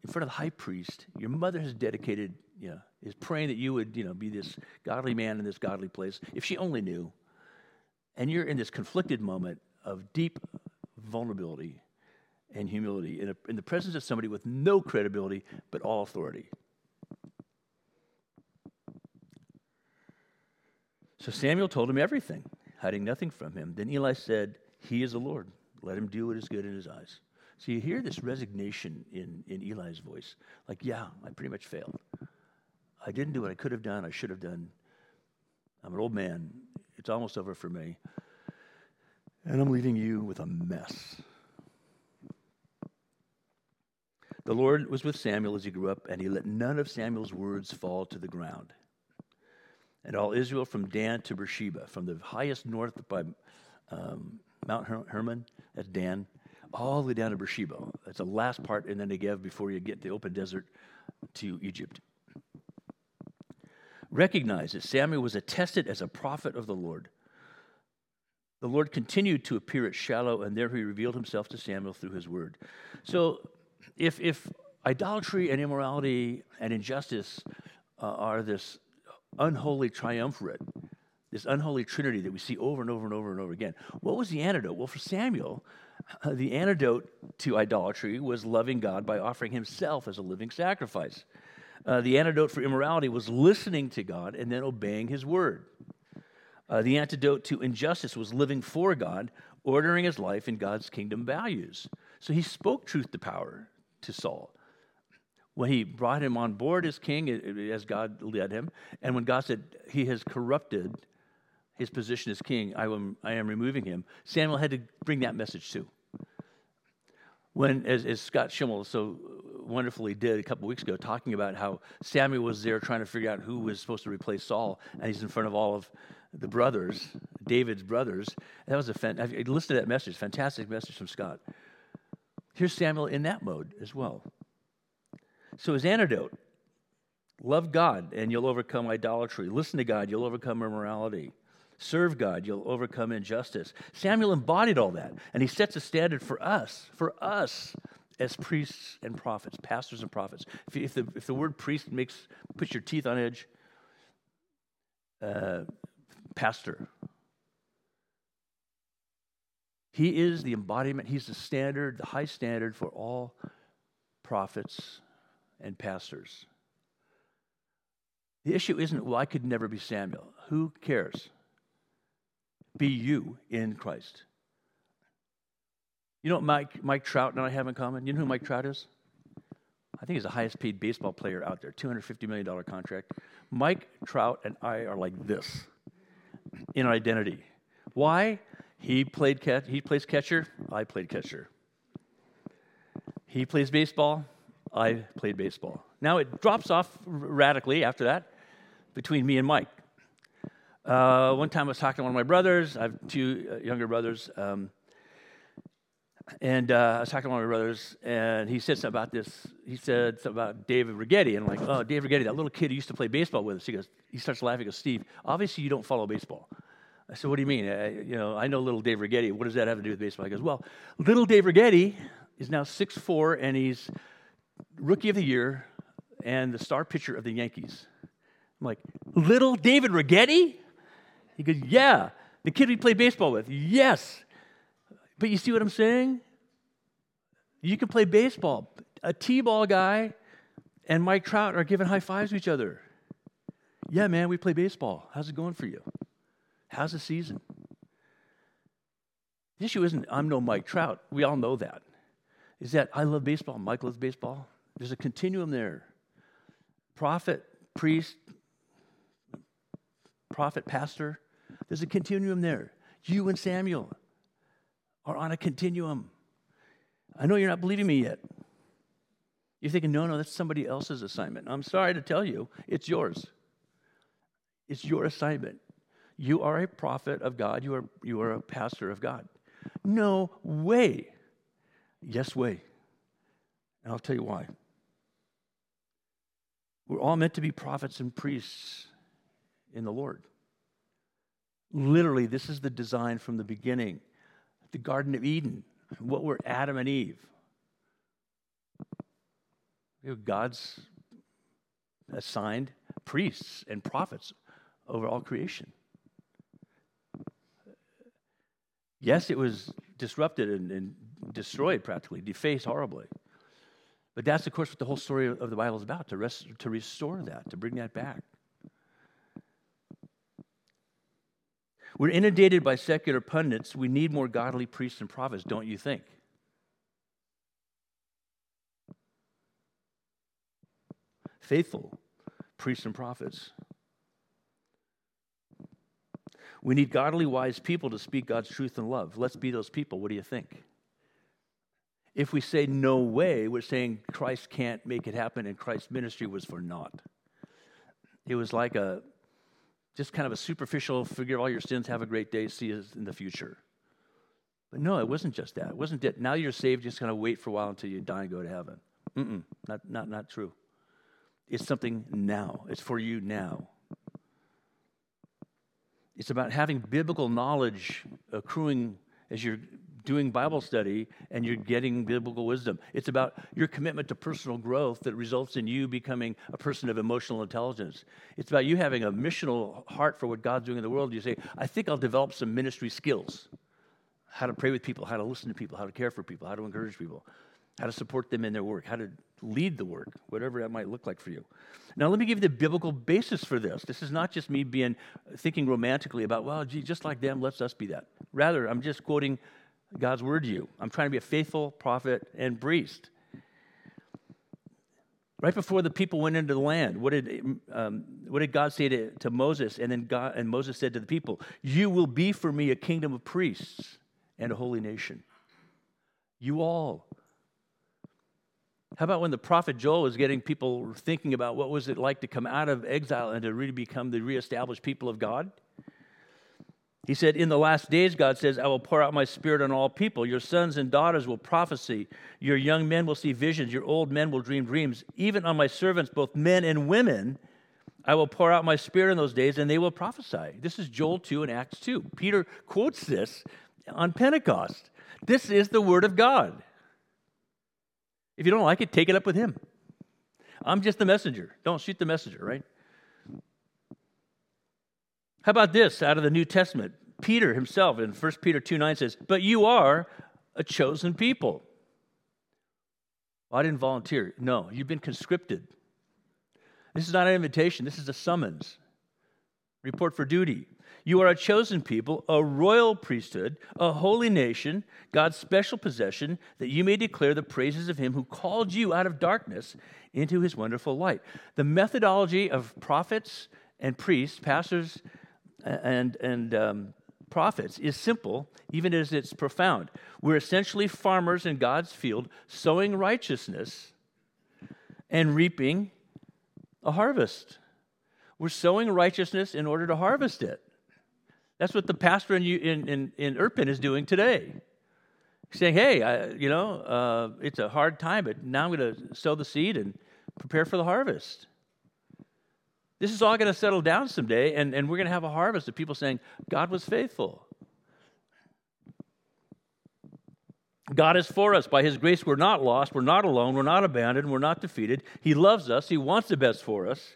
in front of the high priest? Your mother has dedicated you know, is praying that you would, you know, be this godly man in this godly place. If she only knew. And you're in this conflicted moment of deep vulnerability and humility in, a, in the presence of somebody with no credibility but all authority. So Samuel told him everything, hiding nothing from him. Then Eli said, He is the Lord. Let him do what is good in his eyes. So you hear this resignation in, in Eli's voice. Like, yeah, I pretty much failed. I didn't do what I could have done, I should have done. I'm an old man. It's almost over for me. And I'm leaving you with a mess. The Lord was with Samuel as he grew up, and he let none of Samuel's words fall to the ground. And all Israel from Dan to Beersheba, from the highest north by um, Mount Her- Hermon, at Dan, all the way down to Beersheba. That's the last part in the Negev before you get the open desert to Egypt Recognize that Samuel was attested as a prophet of the Lord. The Lord continued to appear at Shiloh, and there he revealed himself to Samuel through his word. So, if, if idolatry and immorality and injustice uh, are this unholy triumvirate, this unholy trinity that we see over and over and over and over again, what was the antidote? Well, for Samuel, [laughs] the antidote to idolatry was loving God by offering himself as a living sacrifice. Uh, the antidote for immorality was listening to God and then obeying his word. Uh, the antidote to injustice was living for God, ordering his life in God's kingdom values. So he spoke truth to power to Saul. When he brought him on board as king, as God led him, and when God said he has corrupted his position as king, I am, I am removing him, Samuel had to bring that message too. When, as, as Scott Schimmel so wonderfully did a couple weeks ago, talking about how Samuel was there trying to figure out who was supposed to replace Saul, and he's in front of all of the brothers, David's brothers. That was a fan, I listened to that message, fantastic message from Scott. Here's Samuel in that mode as well. So his antidote: love God, and you'll overcome idolatry. Listen to God, you'll overcome immorality. Serve God, you'll overcome injustice. Samuel embodied all that, and he sets a standard for us, for us as priests and prophets, pastors and prophets. If, if, the, if the word priest makes puts your teeth on edge, uh, pastor. He is the embodiment, he's the standard, the high standard for all prophets and pastors. The issue isn't, well, I could never be Samuel. Who cares? Be you in Christ. You know what Mike, Mike Trout and I have in common? You know who Mike Trout is? I think he's the highest paid baseball player out there, $250 million contract. Mike Trout and I are like this in identity. Why? He played catch, he plays catcher, I played catcher. He plays baseball, I played baseball. Now it drops off radically after that between me and Mike. Uh, one time I was talking to one of my brothers. I have two uh, younger brothers. Um, and uh, I was talking to one of my brothers, and he said something about this. He said something about David Righetti. And I'm like, oh, David Righetti, that little kid who used to play baseball with us. He goes, he starts laughing. He goes, Steve, obviously you don't follow baseball. I said, what do you mean? I, you know, I know little Dave Righetti. What does that have to do with baseball? He goes, well, little Dave Righetti is now 6'4", and he's rookie of the year and the star pitcher of the Yankees. I'm like, little David Righetti? He goes, yeah. The kid we played baseball with, yes. But you see what I'm saying? You can play baseball. A T ball guy and Mike Trout are giving high fives to each other. Yeah, man, we play baseball. How's it going for you? How's the season? The issue isn't I'm no Mike Trout. We all know that. Is that I love baseball. Mike loves baseball. There's a continuum there. Prophet, priest, prophet, pastor. There's a continuum there. You and Samuel are on a continuum. I know you're not believing me yet. You're thinking, no, no, that's somebody else's assignment. I'm sorry to tell you, it's yours. It's your assignment. You are a prophet of God, you are, you are a pastor of God. No way. Yes, way. And I'll tell you why. We're all meant to be prophets and priests in the Lord. Literally, this is the design from the beginning. The Garden of Eden. What were Adam and Eve? God's assigned priests and prophets over all creation. Yes, it was disrupted and, and, destroyed practically, defaced horribly. But that's, of course, what the whole story of the Bible is about to, rest, to restore that, to bring that back. We're inundated by secular pundits. We need more godly priests and prophets, don't you think? Faithful priests and prophets. We need godly, wise people to speak God's truth and love. Let's be those people. What do you think? If we say no way, we're saying Christ can't make it happen and Christ's ministry was for naught. It was like a just kind of a superficial forgive all your sins, have a great day, see you in the future. But no, it wasn't just that. It wasn't that now you're saved, just kind of wait for a while until you die and go to heaven. Mm-mm, not, not, not true. It's something now, it's for you now. It's about having biblical knowledge accruing as you're doing Bible study and you're getting biblical wisdom. It's about your commitment to personal growth that results in you becoming a person of emotional intelligence. It's about you having a missional heart for what God's doing in the world. You say, I think I'll develop some ministry skills how to pray with people, how to listen to people, how to care for people, how to encourage people, how to support them in their work, how to lead the work, whatever that might look like for you. Now, let me give you the biblical basis for this. This is not just me being thinking romantically about, well, gee, just like them, let's us be that. Rather, I'm just quoting God's word to you. I'm trying to be a faithful prophet and priest. Right before the people went into the land, what did, um, what did God say to, to Moses? And then God, and Moses said to the people, You will be for me a kingdom of priests and a holy nation. You all. How about when the prophet Joel was getting people thinking about what was it like to come out of exile and to really become the reestablished people of God? He said, In the last days, God says, I will pour out my spirit on all people. Your sons and daughters will prophesy. Your young men will see visions. Your old men will dream dreams. Even on my servants, both men and women, I will pour out my spirit in those days, and they will prophesy. This is Joel 2 and Acts 2. Peter quotes this on Pentecost. This is the word of God. If you don't like it, take it up with him. I'm just the messenger. Don't shoot the messenger, right? How about this out of the New Testament? Peter himself in 1 Peter 2 9 says, But you are a chosen people. Well, I didn't volunteer. No, you've been conscripted. This is not an invitation, this is a summons. Report for duty. You are a chosen people, a royal priesthood, a holy nation, God's special possession, that you may declare the praises of him who called you out of darkness into his wonderful light. The methodology of prophets and priests, pastors and, and um, prophets is simple, even as it's profound. We're essentially farmers in God's field, sowing righteousness and reaping a harvest. We're sowing righteousness in order to harvest it. That's what the pastor in, in, in, in Irpin is doing today. Saying, hey, I, you know, uh, it's a hard time, but now I'm going to sow the seed and prepare for the harvest. This is all going to settle down someday, and, and we're going to have a harvest of people saying, God was faithful. God is for us. By His grace, we're not lost. We're not alone. We're not abandoned. We're not defeated. He loves us. He wants the best for us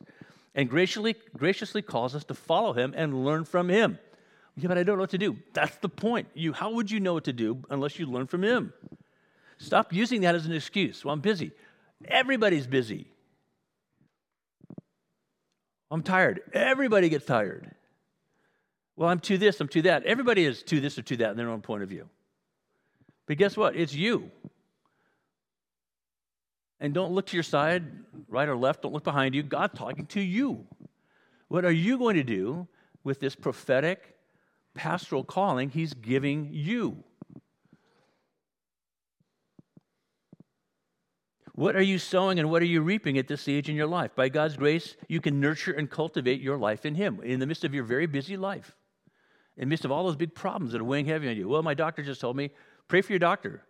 and graciously, graciously calls us to follow Him and learn from Him. Yeah, but I don't know what to do. That's the point. You, how would you know what to do unless you learn from Him? Stop using that as an excuse. Well, I'm busy. Everybody's busy. I'm tired. Everybody gets tired. Well, I'm to this, I'm to that. Everybody is to this or to that in their own point of view. But guess what? It's you. And don't look to your side, right or left. Don't look behind you. God talking to you. What are you going to do with this prophetic pastoral calling He's giving you? What are you sowing and what are you reaping at this stage in your life? By God's grace, you can nurture and cultivate your life in Him in the midst of your very busy life, in the midst of all those big problems that are weighing heavy on you. Well, my doctor just told me, pray for your doctor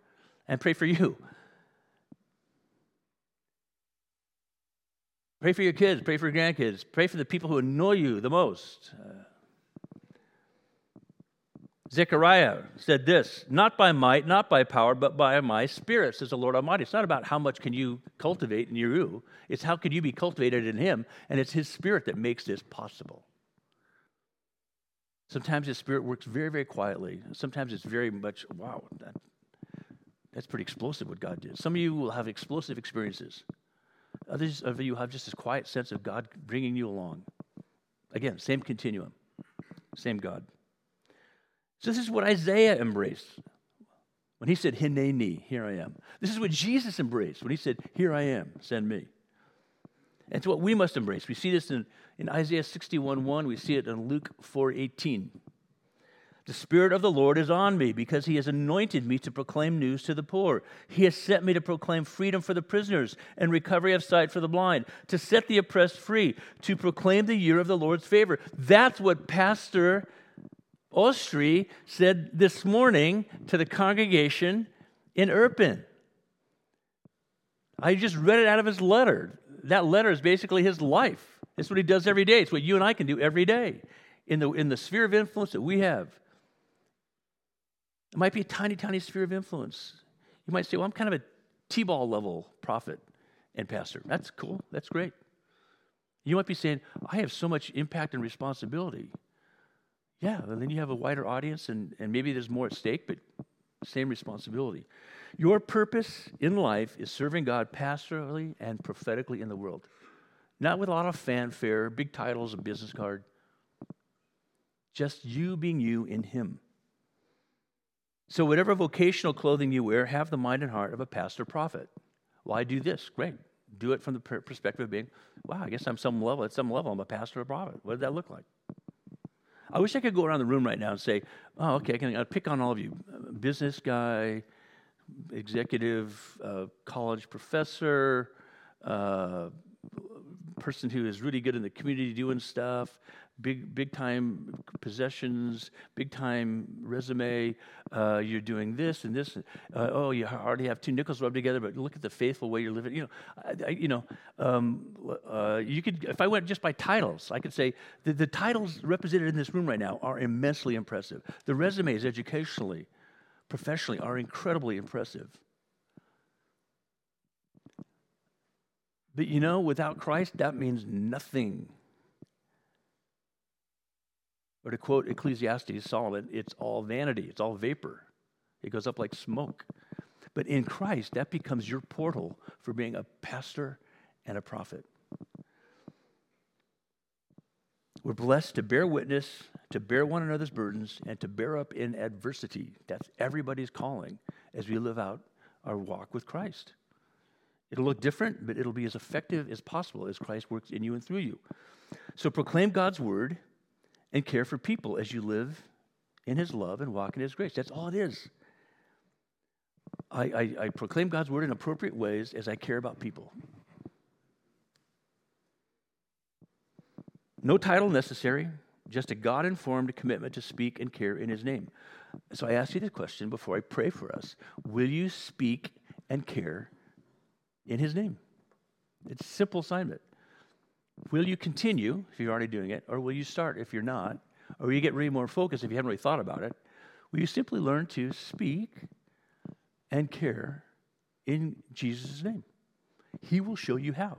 and pray for you. Pray for your kids, pray for your grandkids, pray for the people who annoy you the most. Uh, Zechariah said this, not by might, not by power, but by my spirit, says the Lord Almighty. It's not about how much can you cultivate in you, it's how can you be cultivated in him, and it's his spirit that makes this possible. Sometimes his spirit works very, very quietly. Sometimes it's very much, wow, that, that's pretty explosive what God did. Some of you will have explosive experiences. Others of you have just this quiet sense of God bringing you along. Again, same continuum, same God. So, this is what Isaiah embraced when he said, Hineni, here I am. This is what Jesus embraced when he said, Here I am, send me. And it's what we must embrace. We see this in, in Isaiah 61 1, we see it in Luke 4 18. The Spirit of the Lord is on me because He has anointed me to proclaim news to the poor. He has sent me to proclaim freedom for the prisoners and recovery of sight for the blind, to set the oppressed free, to proclaim the year of the Lord's favor. That's what Pastor Ostri said this morning to the congregation in Irpin. I just read it out of his letter. That letter is basically his life. It's what he does every day. It's what you and I can do every day in the, in the sphere of influence that we have. It might be a tiny, tiny sphere of influence. You might say, well, I'm kind of a T ball level prophet and pastor. That's cool. That's great. You might be saying, I have so much impact and responsibility. Yeah, then you have a wider audience and, and maybe there's more at stake, but same responsibility. Your purpose in life is serving God pastorally and prophetically in the world. Not with a lot of fanfare, big titles, a business card. Just you being you in Him. So, whatever vocational clothing you wear, have the mind and heart of a pastor prophet. Why do this? Great. Do it from the perspective of being, wow, I guess I'm some level, at some level, I'm a pastor or prophet. What did that look like? I wish I could go around the room right now and say, oh, okay, I can I'll pick on all of you. Business guy, executive, uh, college professor, uh, person who is really good in the community doing stuff, big big time possessions, big time resume. Uh, you're doing this and this. Uh, oh, you already have two nickels rubbed together, but look at the faithful way you're living. You know, I, I, you know, um, uh, you could if I went just by titles, I could say the, the titles represented in this room right now are immensely impressive. The resumes, educationally, professionally, are incredibly impressive. But you know, without Christ, that means nothing. Or to quote Ecclesiastes, Solomon, it's all vanity, it's all vapor. It goes up like smoke. But in Christ, that becomes your portal for being a pastor and a prophet. We're blessed to bear witness to bear one another's burdens and to bear up in adversity. That's everybody's calling as we live out our walk with Christ. It'll look different, but it'll be as effective as possible as Christ works in you and through you. So proclaim God's word and care for people as you live in his love and walk in his grace. That's all it is. I, I, I proclaim God's word in appropriate ways as I care about people. No title necessary, just a God informed commitment to speak and care in his name. So I ask you this question before I pray for us Will you speak and care in his name? It's simple assignment. Will you continue if you're already doing it, or will you start if you're not? Or will you get really more focused if you haven't really thought about it? Will you simply learn to speak and care in Jesus' name? He will show you how.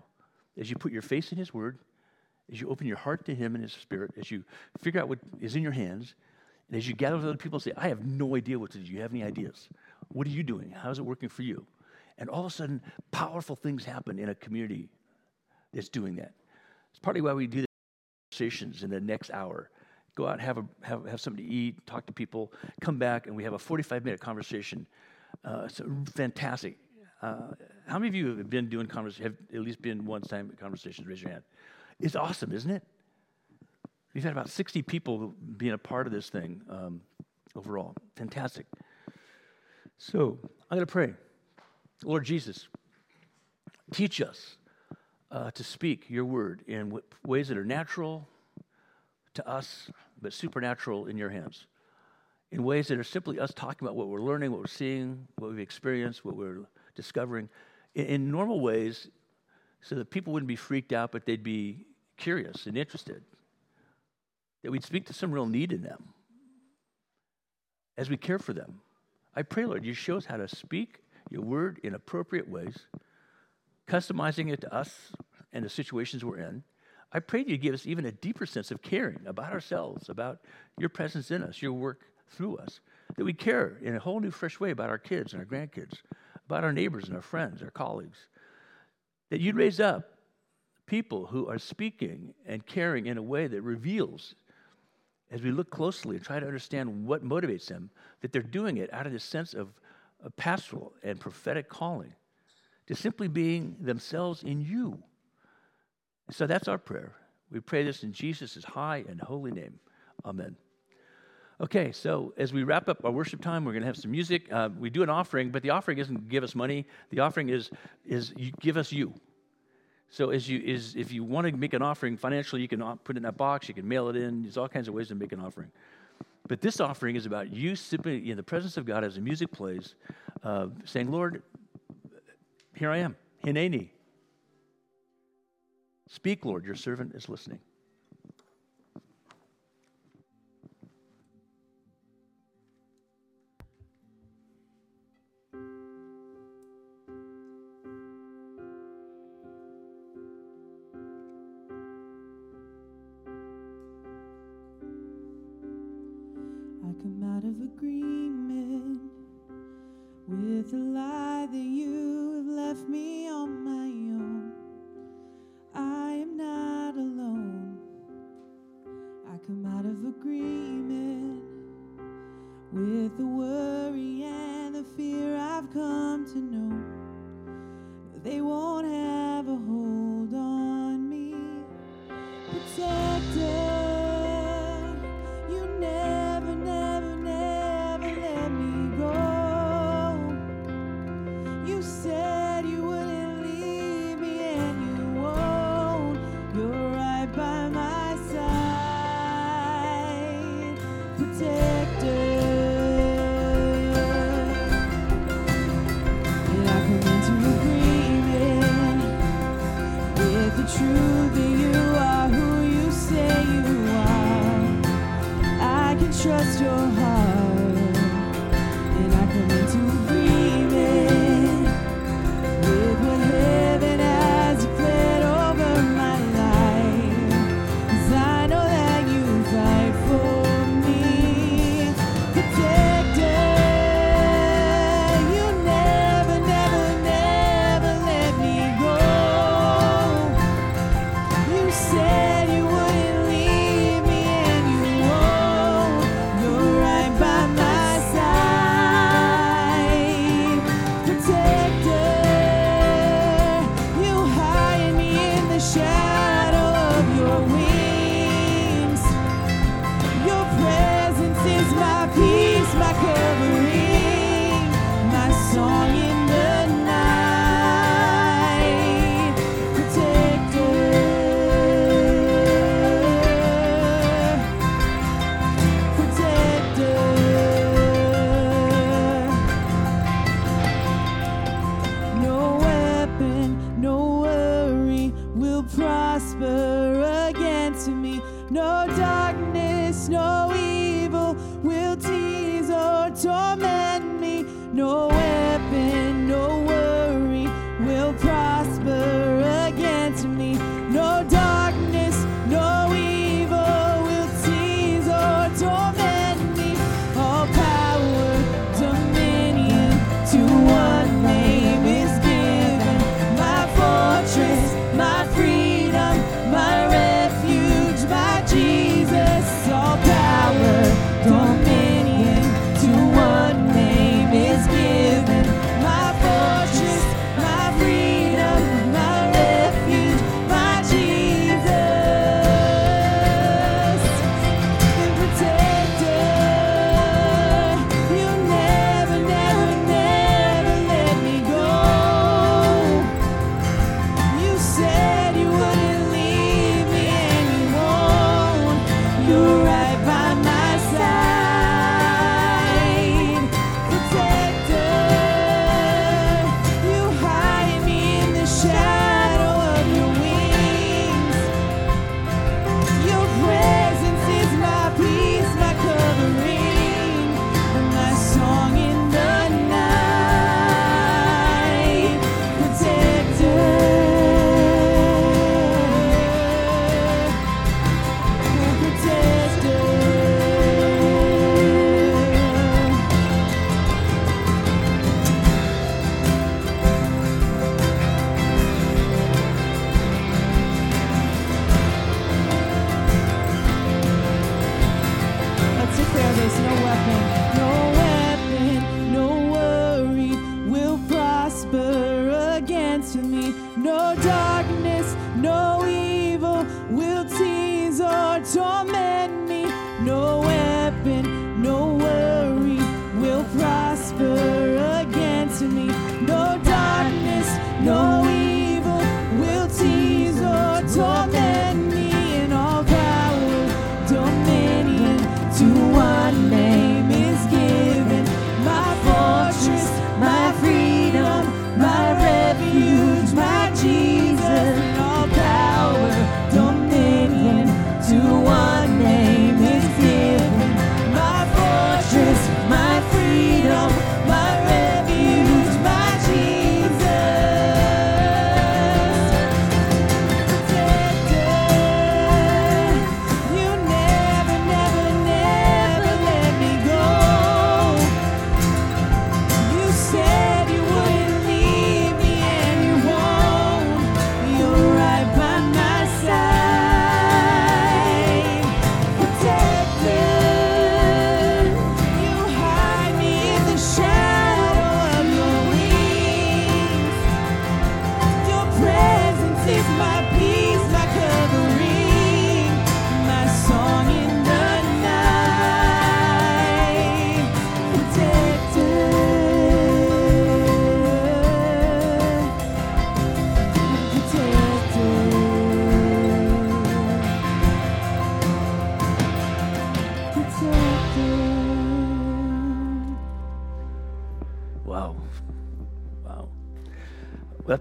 As you put your face in His Word, as you open your heart to Him and His Spirit, as you figure out what is in your hands, and as you gather with other people and say, I have no idea what to do. Do you have any ideas? What are you doing? How is it working for you? And all of a sudden, powerful things happen in a community that's doing that. It's partly why we do the conversations in the next hour. Go out have, a, have, have something to eat, talk to people, come back, and we have a 45 minute conversation. Uh, it's fantastic. Uh, how many of you have been doing conversations, have at least been one time conversations? Raise your hand. It's awesome, isn't it? We've had about 60 people being a part of this thing um, overall. Fantastic. So I'm going to pray. Lord Jesus, teach us uh, to speak your word in w- ways that are natural to us, but supernatural in your hands. In ways that are simply us talking about what we're learning, what we're seeing, what we've experienced, what we're discovering, in, in normal ways, so that people wouldn't be freaked out, but they'd be curious and interested that we'd speak to some real need in them as we care for them. I pray, Lord, you show us how to speak your word in appropriate ways, customizing it to us and the situations we're in. I pray that you give us even a deeper sense of caring about ourselves, about your presence in us, your work through us, that we care in a whole new, fresh way about our kids and our grandkids, about our neighbors and our friends, our colleagues. That you'd raise up people who are speaking and caring in a way that reveals as we look closely and try to understand what motivates them, that they're doing it out of this sense of, of pastoral and prophetic calling, to simply being themselves in you. So that's our prayer. We pray this in Jesus' high and holy name. Amen. Okay, so as we wrap up our worship time, we're going to have some music. Uh, we do an offering, but the offering isn't give us money. The offering is is you give us you. So as you is if you want to make an offering financially, you can put it in that box. You can mail it in. There's all kinds of ways to make an offering. But this offering is about you simply in the presence of God as the music plays, uh, saying, "Lord, here I am, hineni. Speak, Lord. Your servant is listening." Side,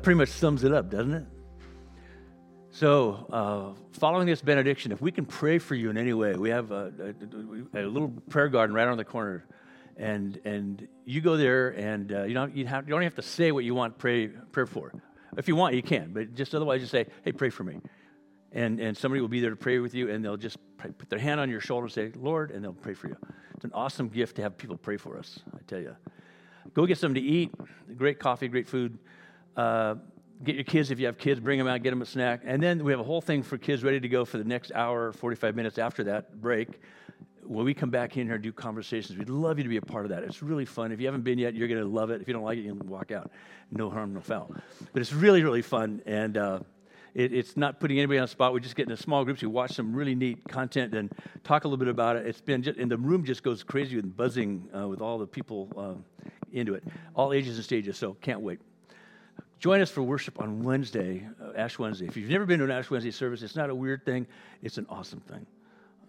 pretty much sums it up, doesn't it? So, uh, following this benediction, if we can pray for you in any way, we have a, a, a little prayer garden right on the corner. And, and you go there, and uh, you, don't, you, have, you don't have to say what you want pray, pray for. If you want, you can, but just otherwise, just say, hey, pray for me. And, and somebody will be there to pray with you, and they'll just pray, put their hand on your shoulder and say, Lord, and they'll pray for you. It's an awesome gift to have people pray for us, I tell you. Go get something to eat, great coffee, great food. Uh, get your kids, if you have kids, bring them out, get them a snack. And then we have a whole thing for kids ready to go for the next hour, 45 minutes after that break. When we come back in here and do conversations, we'd love you to be a part of that. It's really fun. If you haven't been yet, you're going to love it. If you don't like it, you can walk out. No harm, no foul. But it's really, really fun. And uh, it, it's not putting anybody on the spot. We just get in small groups. We watch some really neat content and talk a little bit about it. It's been just, and the room just goes crazy and buzzing uh, with all the people uh, into it, all ages and stages. So can't wait. Join us for worship on Wednesday, uh, Ash Wednesday. If you've never been to an Ash Wednesday service, it's not a weird thing. It's an awesome thing.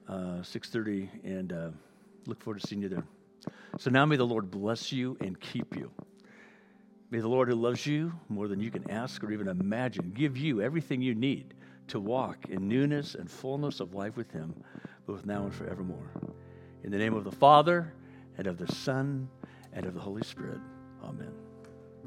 Uh, 6:30, and uh, look forward to seeing you there. So now may the Lord bless you and keep you. May the Lord who loves you more than you can ask or even imagine give you everything you need to walk in newness and fullness of life with Him, both now and forevermore. In the name of the Father, and of the Son, and of the Holy Spirit. Amen.